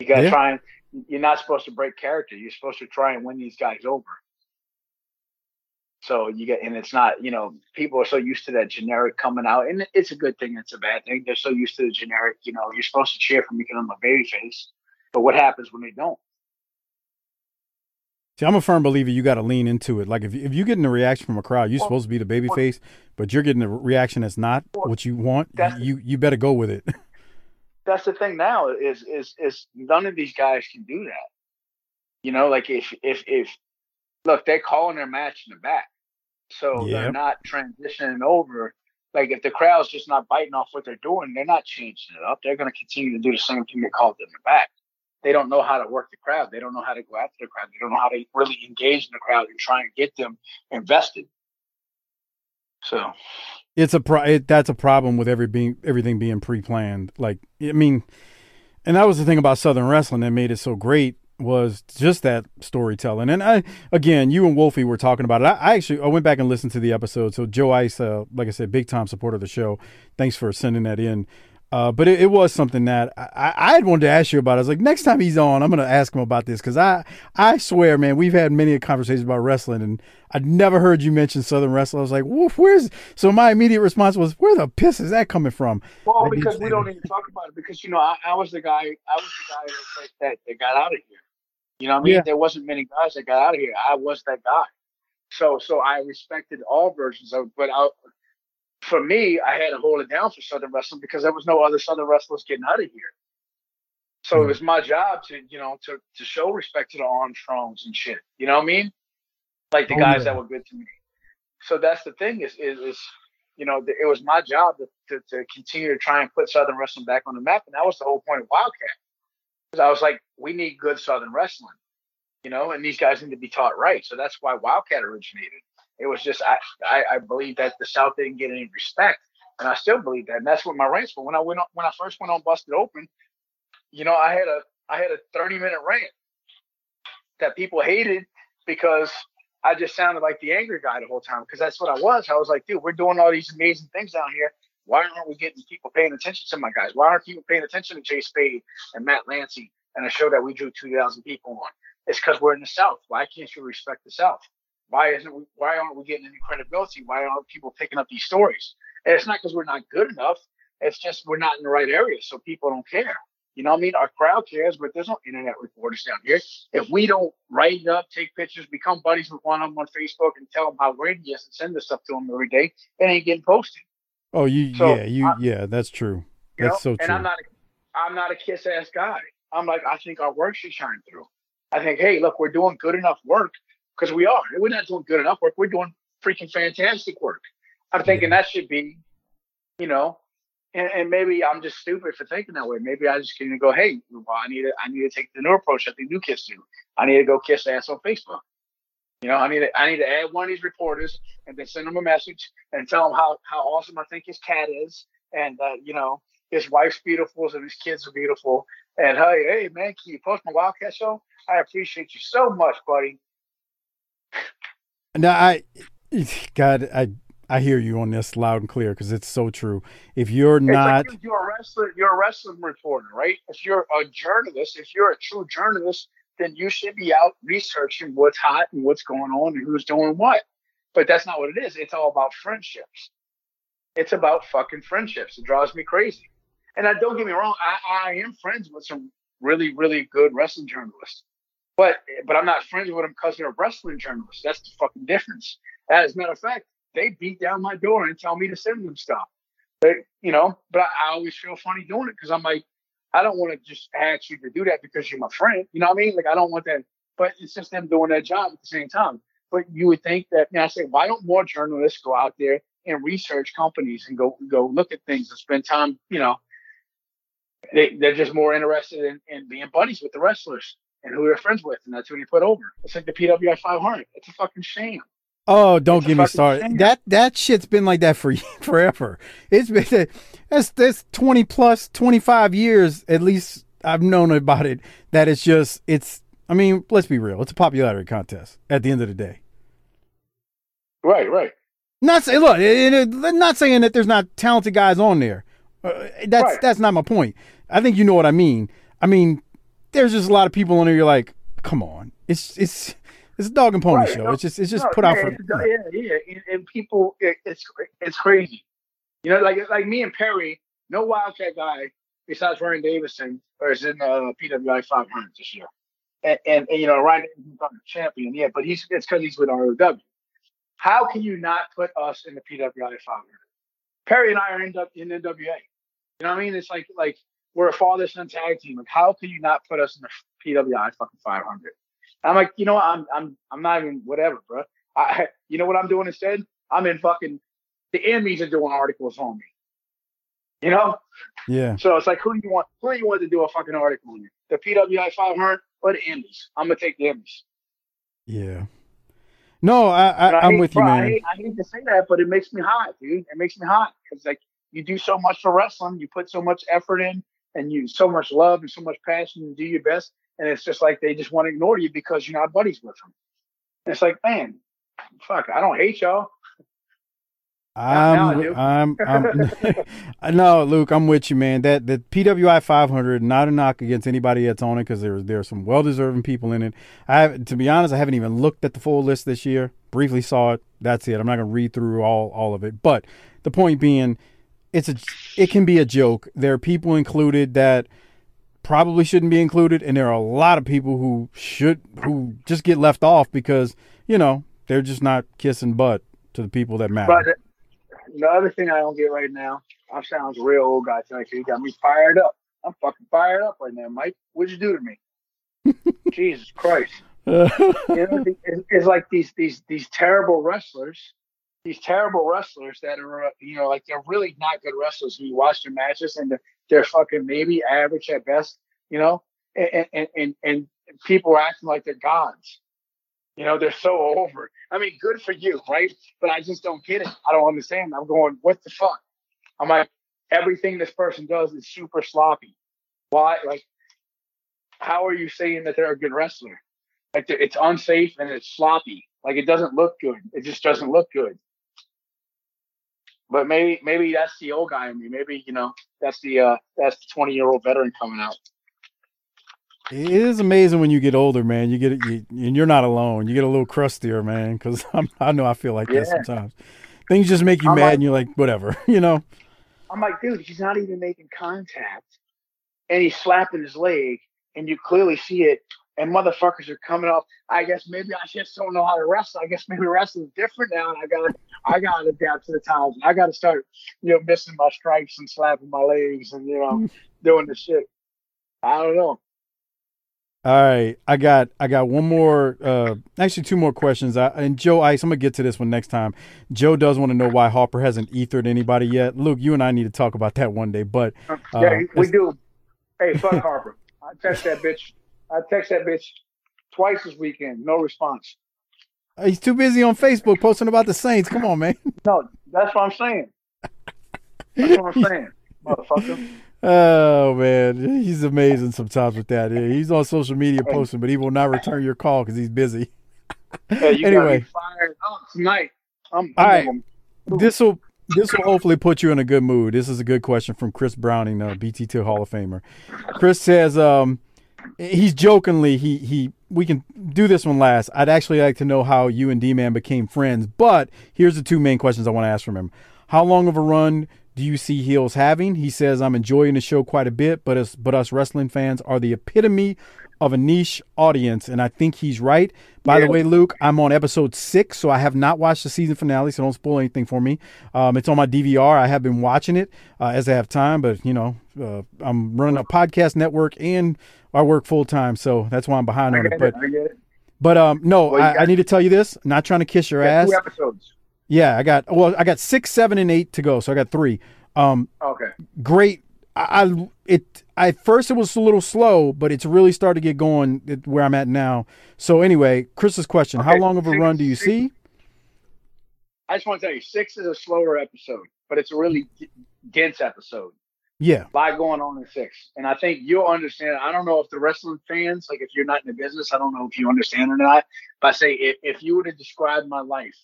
You got to Yeah. try and you're not supposed to break character. You're supposed to try and win these guys over. So you get, and it's not, you know, people are so used to that generic coming out, and it's a good thing. It's a bad thing. They're so used to the generic. You know, you're supposed to cheer for me because I'm a baby face, but what happens when they don't? See, I'm a firm believer you got to lean into it. Like if if you're getting a reaction from a crowd, you're well, supposed to be the baby well, face, but you're getting a reaction that's not well, what you want. You you better go with it. That's the thing now is is is none of these guys can do that. You know, like if if if look, they're calling their match in the back, so yep. they're not transitioning over. Like if the crowd's just not biting off what they're doing, they're not changing it up. They're going to continue to do the same thing they called in the back they don't know how to work the crowd. They don't know how to go after the crowd. They don't know how to really engage in the crowd and try and get them invested. So it's a pro- it, that's a problem with every being everything being pre-planned. Like I mean, and that was the thing about Southern wrestling that made it so great was just that storytelling. And I again, you and Wolfie were talking about it. I, I actually I went back and listened to the episode. So Joe Ice, uh, like I said, big time supporter of the show. Thanks for sending that in. Uh, but it, it, was something that I, I had wanted to ask you about. I was like, next time he's on, I'm going to ask him about this because I, I swear, man, we've had many conversations about wrestling, and I'd never heard you mention Southern wrestling. I was like, woof, where's? So my immediate response was, where the piss is that coming from? Well, because we don't even talk about it because you know I, I was the guy, I was the guy that, that, that got out of here. You know what I mean? Yeah. There wasn't many guys that got out of here. I was that guy. So, so I respected all versions of, but I, for me, I had to hold it down for Southern Wrestling because there was no other Southern wrestlers getting out of here. So mm-hmm. it hmm. was my job to, you know, to to show respect to the Armstrongs and shit. You know what I mean? Like the oh, guys yeah. that were good to me. So that's the thing is is, is you know, it was my job to, to, to continue to try and put Southern wrestling back on the map, and that was the whole point of Wildcat. Because I was like, we need good Southern wrestling, you know, and these guys need to be taught right. So that's why Wildcat originated. It was just I, I, I believe that the South didn't get any respect, and I still believe that. And that's what my rants were. When I went on, when I first went on Busted Open, you know, I had a I had a 30 minute rant that people hated because I just sounded like the angry guy the whole time because that's what I was. I was like, dude, we're doing all these amazing things down here. Why aren't we getting people paying attention to my guys? Why aren't people paying attention to Jay Spade and Matt Lancey and a show that we drew 2,000 people on? It's because we're in the South. Why can't you respect the South? Why isn't we, why aren't we getting any credibility? Why aren't people picking up these stories? And it's not because we're not good enough. It's just we're not in the right area, so people don't care. You know what I mean? Our crowd cares, but there's no internet reporters down here. If we don't write it up, take pictures, become buddies with one of them on Facebook, and tell them how great he is, and send this stuff to them every day, it ain't getting posted. Oh, you so, yeah, you I, yeah, that's true. That's know? so true. And I'm not a, I'm not a kiss ass guy. I'm like I think our work should shine through. I think, hey, look, we're doing good enough work because we are. We're not doing good enough work. We're doing freaking fantastic work. I'm thinking that should be, you know, and, and, maybe I'm just stupid for thinking that way. Maybe I just can go, hey, well, I need to, I need to take the new approach that the new kids do. I need to go kiss ass on Facebook. You know, I need to, I need to add one of these reporters and then send them a message and tell them how how awesome I think his cat is, and uh, you know, his wife's beautiful and his kids are beautiful. And hey, hey, man, can you post my Wildcat show? I appreciate you so much, buddy. No, I, God, I, I hear you on this loud and clear because it's so true. If you're not, like you're a wrestler, you're a wrestling reporter, right? If you're a journalist, if you're a true journalist, then you should be out researching what's hot and what's going on and who's doing what. But that's not what it is. It's all about friendships. It's about fucking friendships. It drives me crazy. And I don't get me wrong, I, I am friends with some really, really good wrestling journalists. But but I'm not friends with them because they're wrestling journalists. That's the fucking difference. As a matter of fact, they beat down my door and tell me to send them stuff. You know, but I, I always feel funny doing it because I'm like, I don't want to just ask you to do that because you're my friend. You know what I mean? Like I don't want that. But it's just them doing their job at the same time. But you would think that, you know, I say, why don't more journalists go out there and research companies and go go look at things and spend time, you know, they, they're just more interested in, in being buddies with the wrestlers and who they're friends with, and that's who they put over. It's like the PWI 500. It's a fucking shame. Oh, don't get me started. Shame. That that shit's been like that for forever. It's been that's that's twenty plus twenty five years at least. I've known about it. That it's just it's. I mean, let's be real. It's a popularity contest at the end of the day. Right, right. Not say look, it, it, not saying that there's not talented guys on there. Uh, that's right. that's not my point. I think you know what I mean. I mean, there's just a lot of people in there. You're like, come on, it's it's it's a dog and pony right. show. No, it's just it's just no, put yeah, out for yeah yeah, and, and people it, it's it's crazy. You know, like like me and Perry, no Wildcat guy besides Ryan Davison or is in uh, the PWI 500 this year. and, and, and you know, right now he's not a champion, yeah, but he's it's because he's with ROW. How can you not put us in the PWI 500? Perry and I are in, in NWA. You know what I mean? It's like like we're a father son tag team. Like, how can you not put us in the PWI fucking 500? I'm like, you know what? I'm I'm I'm not even whatever, bro. I you know what I'm doing instead? I'm in fucking the Emmys are doing articles on me. You know? Yeah. So it's like, who do you want? Who do you want to do a fucking article on you? The PWI 500 or the Emmys? I'm gonna take the Emmys. Yeah. No, I, I, am with you, bro, man. I hate, I hate to say that, but it makes me hot, dude. It makes me hot because like you do so much for wrestling, you put so much effort in, and you so much love and so much passion, and do your best, and it's just like they just want to ignore you because you're not buddies with them. And it's like, man, fuck, I don't hate y'all. I'm. I'm, I'm, uh, no, Luke, I'm with you, man. That the PWI 500, not a knock against anybody that's on it, because there's there are some well deserving people in it. I have, to be honest, I haven't even looked at the full list this year. Briefly saw it. That's it. I'm not gonna read through all all of it. But the point being, it's a, it can be a joke. There are people included that probably shouldn't be included, and there are a lot of people who should who just get left off because you know they're just not kissing butt to the people that matter. But the other thing I don't get right now, I sounds real old guy tonight. You got me fired up. I'm fucking fired up right now, Mike. What'd you do to me? Jesus Christ. You know, it's, it's like these these these terrible wrestlers, these terrible wrestlers that are uh, you know like they're really not good wrestlers. You watch their matches and they're, they're fucking maybe average at best, you know, and and and, and people are acting like they're gods. You know, they're so over. I mean, good for you, right? But I just don't get it. I don't understand. I'm going, what the fuck? I'm like, everything this person does is super sloppy. Why? Like, how are you saying that they're a good wrestler? Like, it's unsafe and it's sloppy. Like, it doesn't look good. It just doesn't look good. But maybe, maybe that's the old guy in me. Maybe you know, that's the uh, that's the 20 year old veteran coming out. It is amazing when you get older, man. You get it, you, and you're not alone. You get a little crustier, man. Because I know I feel like Yeah. that sometimes. Things just make you I'm mad, like- and you're like, whatever, you know. I'm like, dude, he's not even making contact, and he's slapping his leg, and you clearly see it. And motherfuckers are coming up. I guess maybe I just don't know how to wrestle. I guess maybe wrestling's different now, and I gotta, I gotta adapt to the times. I gotta start, you know, missing my strikes and slapping my legs, and you know, doing the shit. I don't know. All right, I got I got one more, uh, actually two more questions. I, and Joe Ice, I'm gonna get to this one next time. Joe does want to know why Harper hasn't ethered anybody yet. Luke, you and I need to talk about that one day. But yeah, Uh, we do. Hey, fuck Harper. I text that bitch. I text that bitch twice this weekend. No response. he's too busy on Facebook posting about the Saints. Come on, man. No, that's what I'm saying. That's what I'm saying, motherfucker. Oh man, he's amazing sometimes with that. He's on social media posting, but he will not return your call because he's busy. Hey, you Anyway. fired up tonight. I'm, All right. This will this will hopefully put you in a good mood. This is a good question from Chris Browning, uh, BT2 Hall of Famer. Chris says, um, he's jokingly he he we can do this one last. I'd actually like to know how you and D Man became friends, but here's the two main questions I want to ask from him. How long of a run do you see Heels having? He says I'm enjoying the show quite a bit, but us but us wrestling fans are the epitome of a niche audience, and I think he's right. By the way, Luke, I'm on episode six, so I have not watched the season finale, so don't spoil anything for me. Um, it's on my DVR. I have been watching it uh, as I have time, but you know, uh, I'm running a podcast network and I work full time, so that's why I'm behind on it. But it. I get it. but um, no, Well, I, I need to tell you this. Not trying to kiss your ass. two episodes. Yeah, I got well, I got six, seven, and eight to go, so I got three. Um, Okay. great. I, I it at first it was a little slow, but it's really started to get going where I'm at now. So anyway, Chris's question: How long of a six- run do you six- see? I just want to tell you, six is a slower episode, but it's a really d- dense episode. Yeah, by going on in six, and I think you'll understand. I don't know if the wrestling fans, like if you're not in the business, I don't know if you understand or not. But I say if, if you were to describe my life,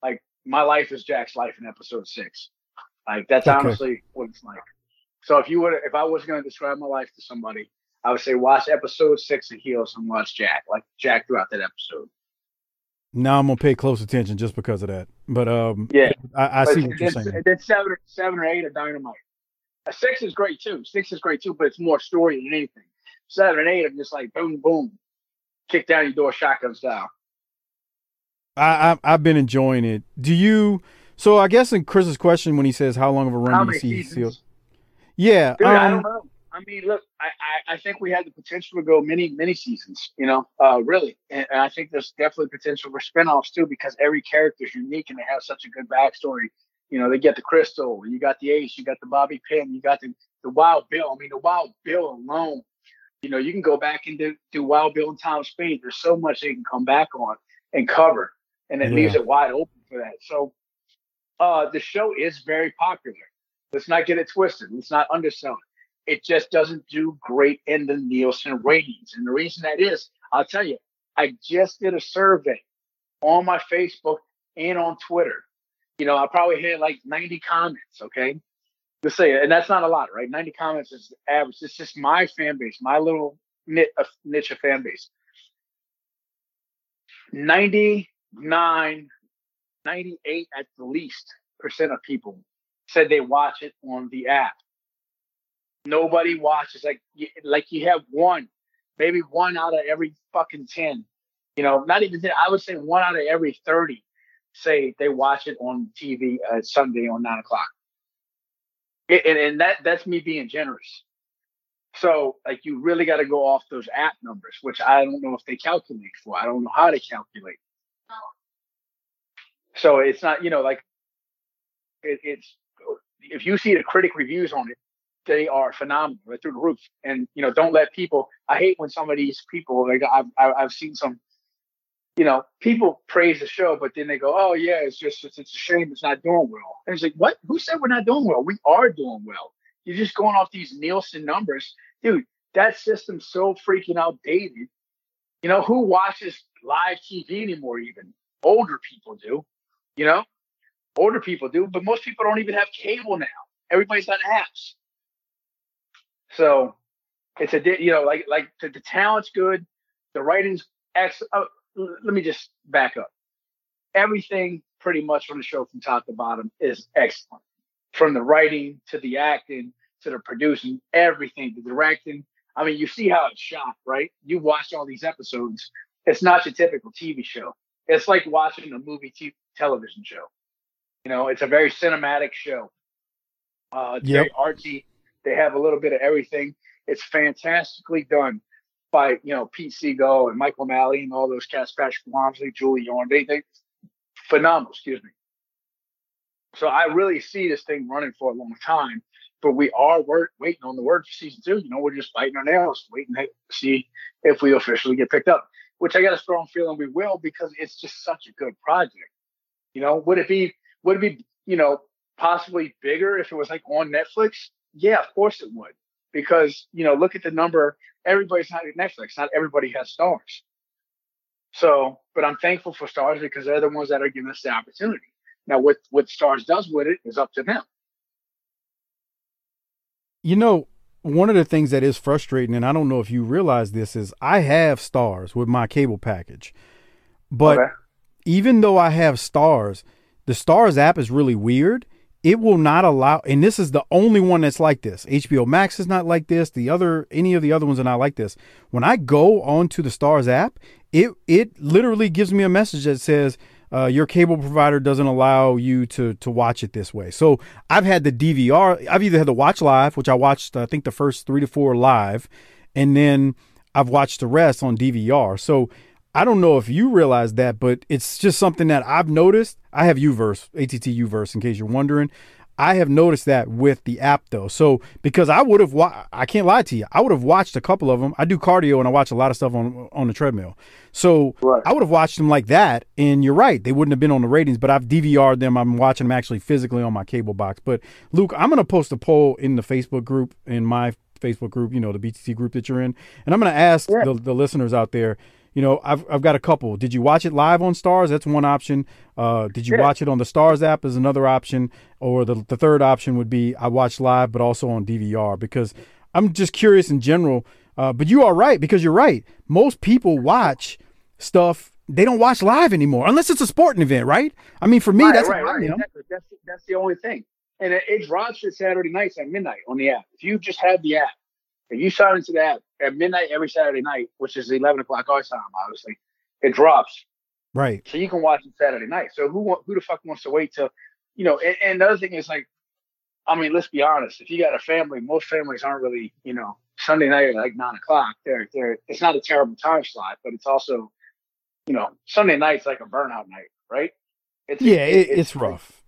like my life is Jack's life in episode six, like that's Okay. honestly what it's like. So if you would, if I was going to describe my life to somebody, I would say watch episode six of Heels and watch Jack, like Jack throughout that episode. now I'm gonna pay close attention just because of that. But um, Yeah. I, I But see what you're saying. Then seven, or- seven or eight of dynamite. A six is great too. Six is great too, but it's more story than anything. Seven and eight are just like boom, boom. kick down your door shotgun style. I, I have been enjoying it. Do you? So I guess in Chris's question when he says how long of a run do you see seasons? Seal? Yeah, Dude, I um, don't know. I mean, look, I, I, I think we had the potential to go many, many seasons, you know, uh, really. And, and I think there's definitely potential for spinoffs too, because every character is unique and they have such a good backstory. You know, they get the crystal, you got the ace, you got the Bobby Pin, you got the, the Wild Bill. I mean, the Wild Bill alone, you know, you can go back and do, do Wild Bill and Tom Spade. There's so much they can come back on and cover, and it Yeah. leaves it wide open for that. So uh, the show is very popular. Let's not get it twisted. Let's not undersell it. It just doesn't do great in the Nielsen ratings. And the reason that is, I'll tell you, I just did a survey on my Facebook and on Twitter. You know, I probably had like 90 comments, okay? Let's say, and that's not a lot, right? 90 comments is average. It's just my fan base, my little niche, uh, niche of fan base. 99, 98 at the least percent of people said they watch it on the app. Nobody watches like like you have one, maybe one out of every fucking ten. You know, not even 10, I would say one out of every thirty say they watch it on TV uh, Sunday on nine o'clock. And, and that that's me being generous. So like you really got to go off those app numbers, which I don't know if they calculate for. I don't know how to calculate. So it's not, you know, like it, it's if you see the critic reviews on it, they are phenomenal. They're through the roof. And you know, don't let people. I hate when some of these people like I've I've seen some. You know, people praise the show, but then they go, "Oh yeah, it's just it's, it's a shame it's not doing well." And it's like, what? Who said we're not doing well? We are doing well. You're just going off these Nielsen numbers, dude. That system's so freaking outdated. You know, who watches live TV anymore? Even older people do. You know, older people do, but most people don't even have cable now. Everybody's got apps. So it's a you know like like the, the talent's good, the writing's ex. Uh, l- let me just back up. Everything pretty much from the show from top to bottom is excellent, from the writing to the acting to the producing, everything, the directing. I mean, you see how it's shot, right? You watch all these episodes. It's not your typical TV show. It's like watching a movie television show. You know, it's a very cinematic show. Uh, it's Yep. very artsy. They have a little bit of everything. It's fantastically done by you know Pete Segal and Mike O'Malley and all those cast, Patrick Wamsley, Julie Yorn. They they phenomenal. Excuse me. So I really see this thing running for a long time, but we are wor- waiting on the word for season two. You know, we're just biting our nails, waiting to see if we officially get picked up. Which I got a strong feeling we will because it's just such a good project. You know, would it be would it be you know possibly bigger if it was like on Netflix? Yeah, of course it would. Because you know, look at the number. Everybody's not at Netflix. Not everybody has Starz. So, but I'm thankful for Starz because they're the ones that are giving us the opportunity. Now, what what Starz does with it is up to them. You know, one of the things that is frustrating, and I don't know if you realize this, is I have Starz with my cable package. But Okay. even though I have Starz, the Starz app is really weird. It will not allow, and this is the only one that's like this. HBO Max is not like this. The other, any of the other ones are not like this. When I go onto the Starz app, it it literally gives me a message that says uh, your cable provider doesn't allow you to to watch it this way. So I've had the DVR. I've either had to watch live, which I watched I think the first three to four live, and then I've watched the rest on DVR. So I don't know if you realize that, but it's just something that I've noticed. I have Uverse, ATT Uverse, in case you're wondering. I have noticed that with the app though. So because I would have, wa- I can't lie to you, I would have watched a couple of them. I do cardio and I watch a lot of stuff on on the treadmill. So Right. I would have watched them like that. And you're right, they wouldn't have been on the ratings. But I've DVR'd them. I'm watching them actually physically on my cable box. But Luke, I'm gonna post a poll in the Facebook group in my Facebook group, you know, the BTT group that you're in, and I'm gonna ask Yeah. the, the listeners out there. You know, I've I've got a couple. Did you watch it live on Starz? That's one option. Uh, did you Yeah. watch it on the Starz app? Is another option. Or the the third option would be I watched live, but also on DVR because I'm just curious in general. Uh, but you are right because you're right. Most people watch stuff. They don't watch live anymore unless it's a sporting event, right? I mean, for me, right, that's right, right. Exactly. That's that's the only thing. And it, it drops for Saturday nights at midnight on the app. If you just have the app, if you sign into the app, at midnight every Saturday night, which is eleven o'clock our time, obviously. It drops, Right. so you can watch it Saturday night. So who who the fuck wants to wait till, you know? And, and the other thing is like, I mean, let's be honest. If you got a family, most families aren't really, you know, Sunday night at like nine o'clock. They're they're. It's not a terrible time slot, but it's also, you know, Sunday night's like a burnout night, right? It's Yeah, it, it's rough.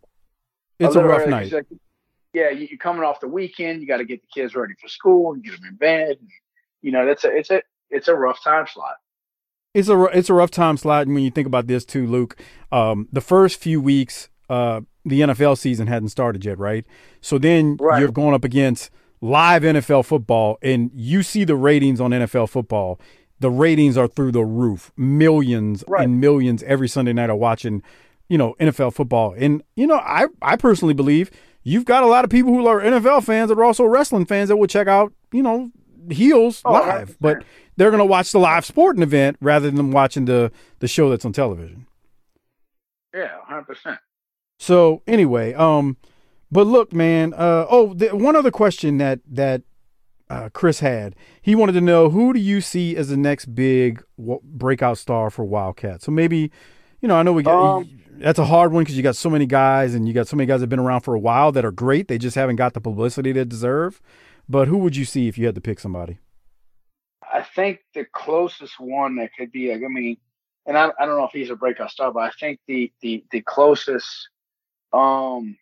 It's a little rough early, night. like, yeah, you- you're coming off the weekend. You got to get the kids ready for school and get them in bed. And, you know, that's a it's a it's a rough time slot. It's a it's a rough time slot, and when you think about this too, Luke, um, the first few weeks, uh, the NFL season hadn't started yet, right? So then Right. you're going up against live NFL football, and you see the ratings on NFL football. The ratings are through the roof, millions Right. and millions every Sunday night are watching, you know, NFL football. And you know, I I personally believe you've got a lot of people who are NFL fans that are also wrestling fans that will check out, you know, heels Oh, live, 100%. but they're going to watch the live sporting event rather than watching the the show that's on television. Yeah, hundred percent. So anyway, um, but look, man. Uh, oh, the, one other question that that uh, Chris had. He wanted to know who do you see as the next big w- breakout star for Wildcat. So maybe, you know, I know we got Um, that's a hard one because you got so many guys and you got so many guys that have been around for a while that are great. They just haven't got the publicity they deserve. But who would you see if you had to pick somebody? I think the closest one that could be like I mean, and I, I don't know if he's a breakout star, but I think the the the closest um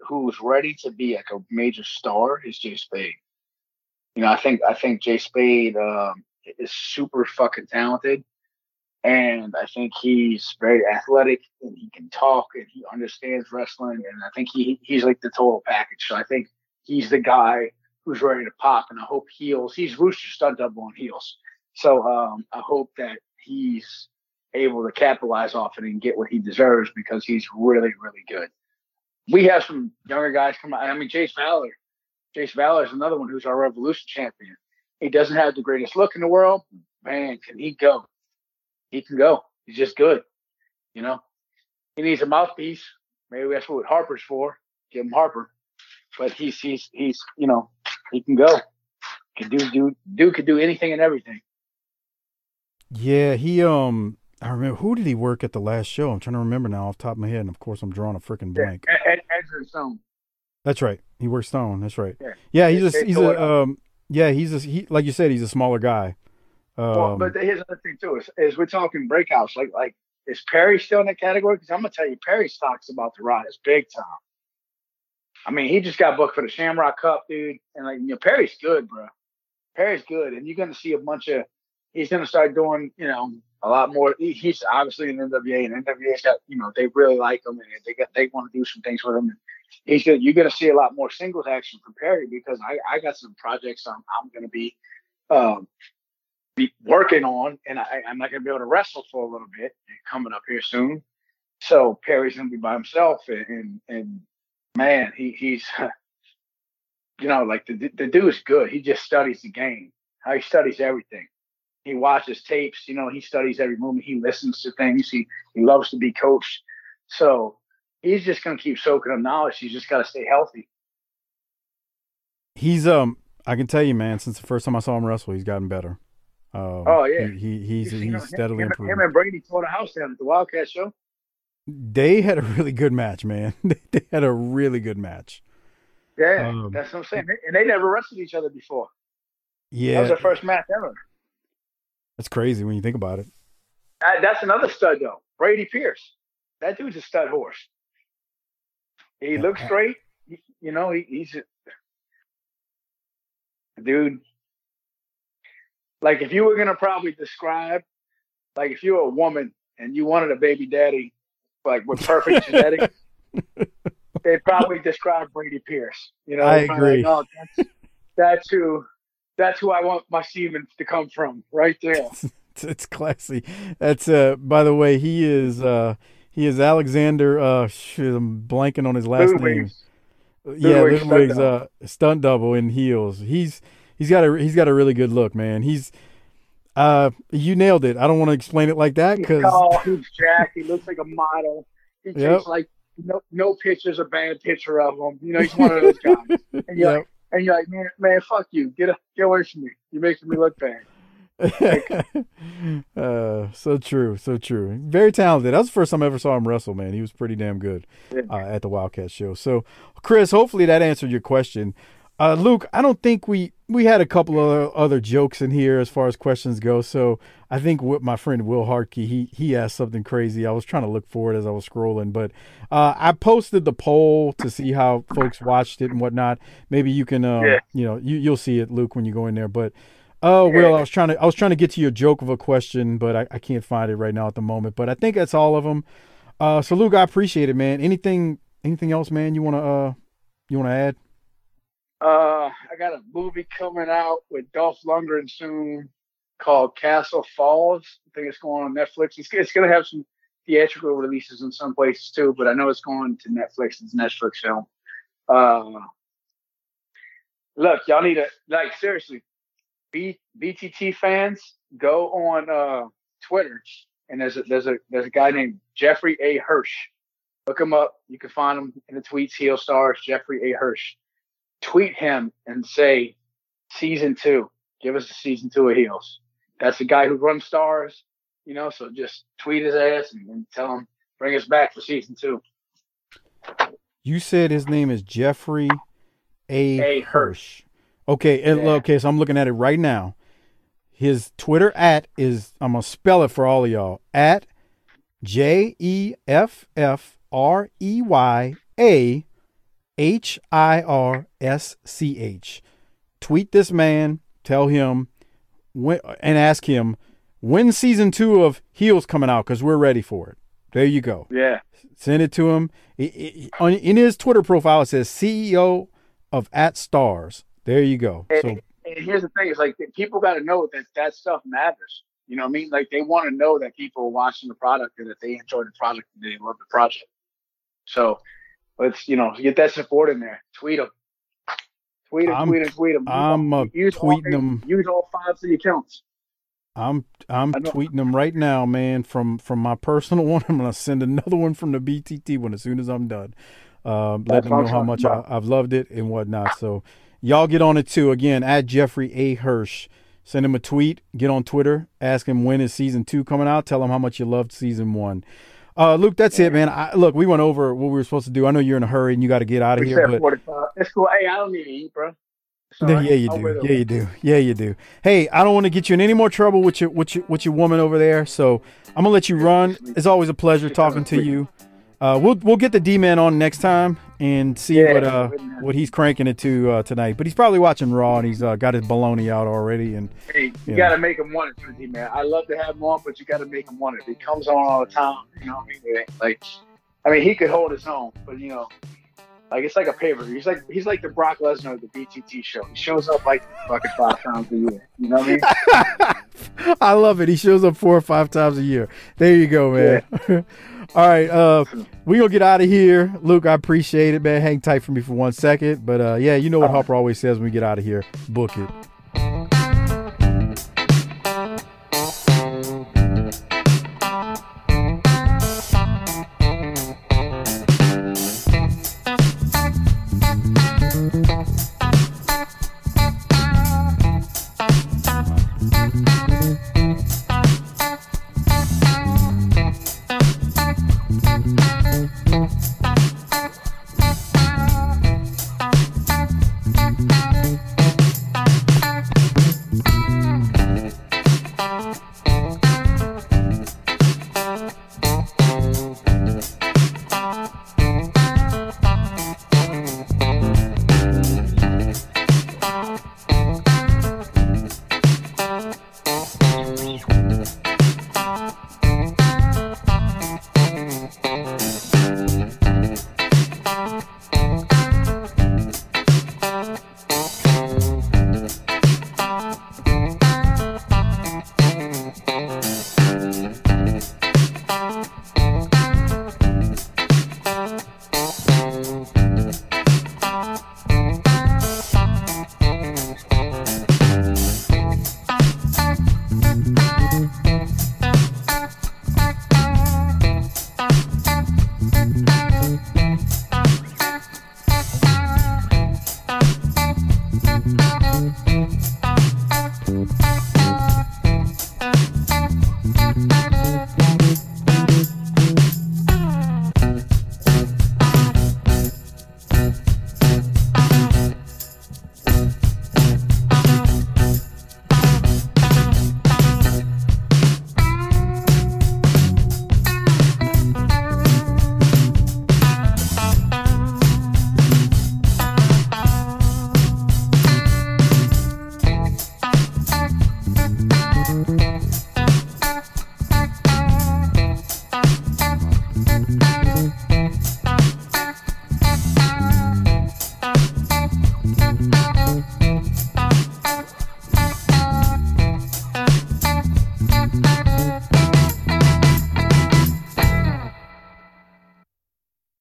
who's ready to be like a major star is Jay Spade. You know, I think I think Jay Spade um, is super fucking talented, and I think he's very athletic and he can talk and he understands wrestling, and I think he he's like the total package. So I think he's the guy who's ready to pop, and I hope heels. He's Rooster stunt double on heels, so um, I hope that he's able to capitalize off it and get what he deserves because he's really really good. We have some younger guys come out. I mean, Jace Fowler. Jace Fowler is another one who's our Revolution champion. He doesn't have the greatest look in the world. Man, can he go? He can go. He's just good. You know, he needs a mouthpiece. Maybe that's what Harper's for. Give him Harper. But he's he's he's you know he can go. Can do do do could do anything and everything. Yeah, he um I remember who did he work at the last show? I'm trying to remember now off the top of my head, and of course I'm drawing a freaking blank. Ed, Ed, Edgar Stone. That's right. He works Stone. That's right. Yeah. Yeah, he's a he's a um yeah he's a he like you said he's a smaller guy. Um, Well, but here's another thing too: is, is we're talking breakouts. Like, like is Perry still in that category? Because I'm gonna tell you, Perry's stock's about to rise big time. I mean, he just got booked for the Shamrock Cup, dude, and like, you know, Perry's good, bro. Perry's good, and you're gonna see a bunch of. He's gonna start doing, you know, a lot more. He, he's obviously in NWA, and NWA's got, you know, they really like him, and they got they want to do some things with him. And He's gonna, you're gonna see a lot more singles action from Perry because I, I got some projects I'm, I'm gonna be um, be working on, and I, I'm not to be able to wrestle for a little bit coming up here soon. So Perry's to be by himself, and and, and man, he he's you know like the the dude is good. He just studies the game. How he studies everything. He watches tapes. You know, he studies every movement. He listens to things. He he loves to be coached. So he's just going to keep soaking up knowledge. He's just got to stay healthy. he's um I can tell you, man, since the first time I saw him wrestle, he's gotten better. Um, Oh, yeah. he, he he's know, he's steadily him, improving. him and Brady tore the house down at the Wildcat show. They had a really good match, man. they had a really good match. Yeah, Um, that's what I'm saying. And they never wrestled each other before. Yeah, that was their first match ever. that's crazy when you think about it. That, that's another stud though. Brady Pierce. That dude's a stud horse. He Yeah. looks great. He- you know, he, he's a dude. Like if you were gonna probably describe, like if you were a woman and you wanted a baby daddy, like with perfect genetics, they'd probably describe Brady Pierce. You know, I agree. Like, oh, that's, that's who. That's who I want my semen to come from, right there. It's, it's classy. That's uh. By the way, he is uh. He is Alexander. Uh, shit, I'm blanking on his last name. Ludwig's. yeah, Ludwig's stunt uh, stunt double in heels. He's he's got a he's got a really good look, man. He's uh you nailed it. I don't want to explain it like that because tall, he's jacked, he looks like a model. He takes Yep. like no no picture's a bad picture of him. You know, he's one of those guys. And you're yeah, like, and you're like, man, man, fuck you, get get away from me. You're making me look bad. uh, so true, so true. Very talented. That was the first time I ever saw him wrestle, man. He was pretty damn good uh, at the Wildcat show. So, Chris, hopefully that answered your question. Uh, Luke, I don't think we we had a couple of other jokes in here as far as questions go. So I think with my friend Will Hartkey, he he asked something crazy. I was trying to look for it as I was scrolling, but uh, I posted the poll to see how folks watched it and whatnot. Maybe you can, uh, yeah. you know, you you'll see it, Luke, when you go in there. But Oh, Will, I was trying to I was trying to get to your joke of a question, but I, I can't find it right now at the moment. But I think that's all of them. Uh, so Luke, I appreciate it, man. Anything anything else, man? You wanna uh you wanna add? Uh, I got a movie coming out with Dolph Lundgren soon called Castle Falls. I think it's going on Netflix. It's, it's gonna have some theatrical releases in some places too, but I know it's going to Netflix. It's Netflix film. Uh, look, y'all need to like seriously B, BTT fans, go on uh, Twitter and there's a there's a there's a guy named Jeffrey A. Hirsch. Look him up. You can find him in the tweets. Heel Starz Jeffrey A. Hirsch. Tweet him and say season two. Give us a season two of Heels. That's the guy who runs Starz. You know, so just tweet his ass and, and tell him bring us back for season two. You said his name is Jeffrey A. A. Hirsch. Okay, yeah. okay, so I'm looking at it right now. His Twitter at is I'm gonna spell it for all of y'all at J E F F R E Y A H I R S C H. Tweet this man, tell him when, and ask him when season two of Heels coming out because we're ready for it. There you go. Yeah. Send it to him. in his Twitter profile, it says CEO of At Starz. There you go. And, so, and here's the thing: it's like people got to know that that stuff matters. You know what I mean? Like they want to know that people are watching the product and that they enjoy the product and they love the project. So let's you know get that support in there. Tweet them. Tweet them, tweet them, tweet them. I'm uh, use tweeting all, them. Use all five of your accounts. I'm I'm tweeting them right now, man. From from my personal one, I'm gonna send another one from the BTT one as soon as I'm done. Uh, let them know how much I, have loved it and whatnot. So Y'all get on it too. Again, at Jeffrey A. Hirsch. Send him a tweet. Get on Twitter. Ask him when is season two coming out. Tell him how much you loved season one. Uh, Luke, that's it, man. I, look, we went over what we were supposed to do. I know you're in a hurry and you got to get out of here. But it's cool. Hey, I don't need to eat, bro. Yeah, you do. Yeah, you do. Yeah, you do. Hey, I don't want to get you in any more trouble with your with your with your woman over there. So I'm gonna let you run. It's always a pleasure talking to you. Uh, we'll we'll get the D man on next time and see yeah, what uh what he's cranking it to uh, tonight. But he's probably watching Raw and he's uh, got his baloney out already. And hey, you, you got to make him want it, D man. I love to have him on, but you got to make him want it. He comes on all the time. You know what I mean? Like, I mean, he could hold his own, but you know, like it's like a paper. He's like he's like the Brock Lesnar of the BTT show. He shows up like fucking five times a year. You know what I mean? I love it. He shows up four or five times a year. There you go, man. Yeah. All right, uh, we gonna get out of here, Luke. I appreciate it, man. Hang tight for me for one second, but uh, yeah, you know what Harper always says when we get out of here: book it.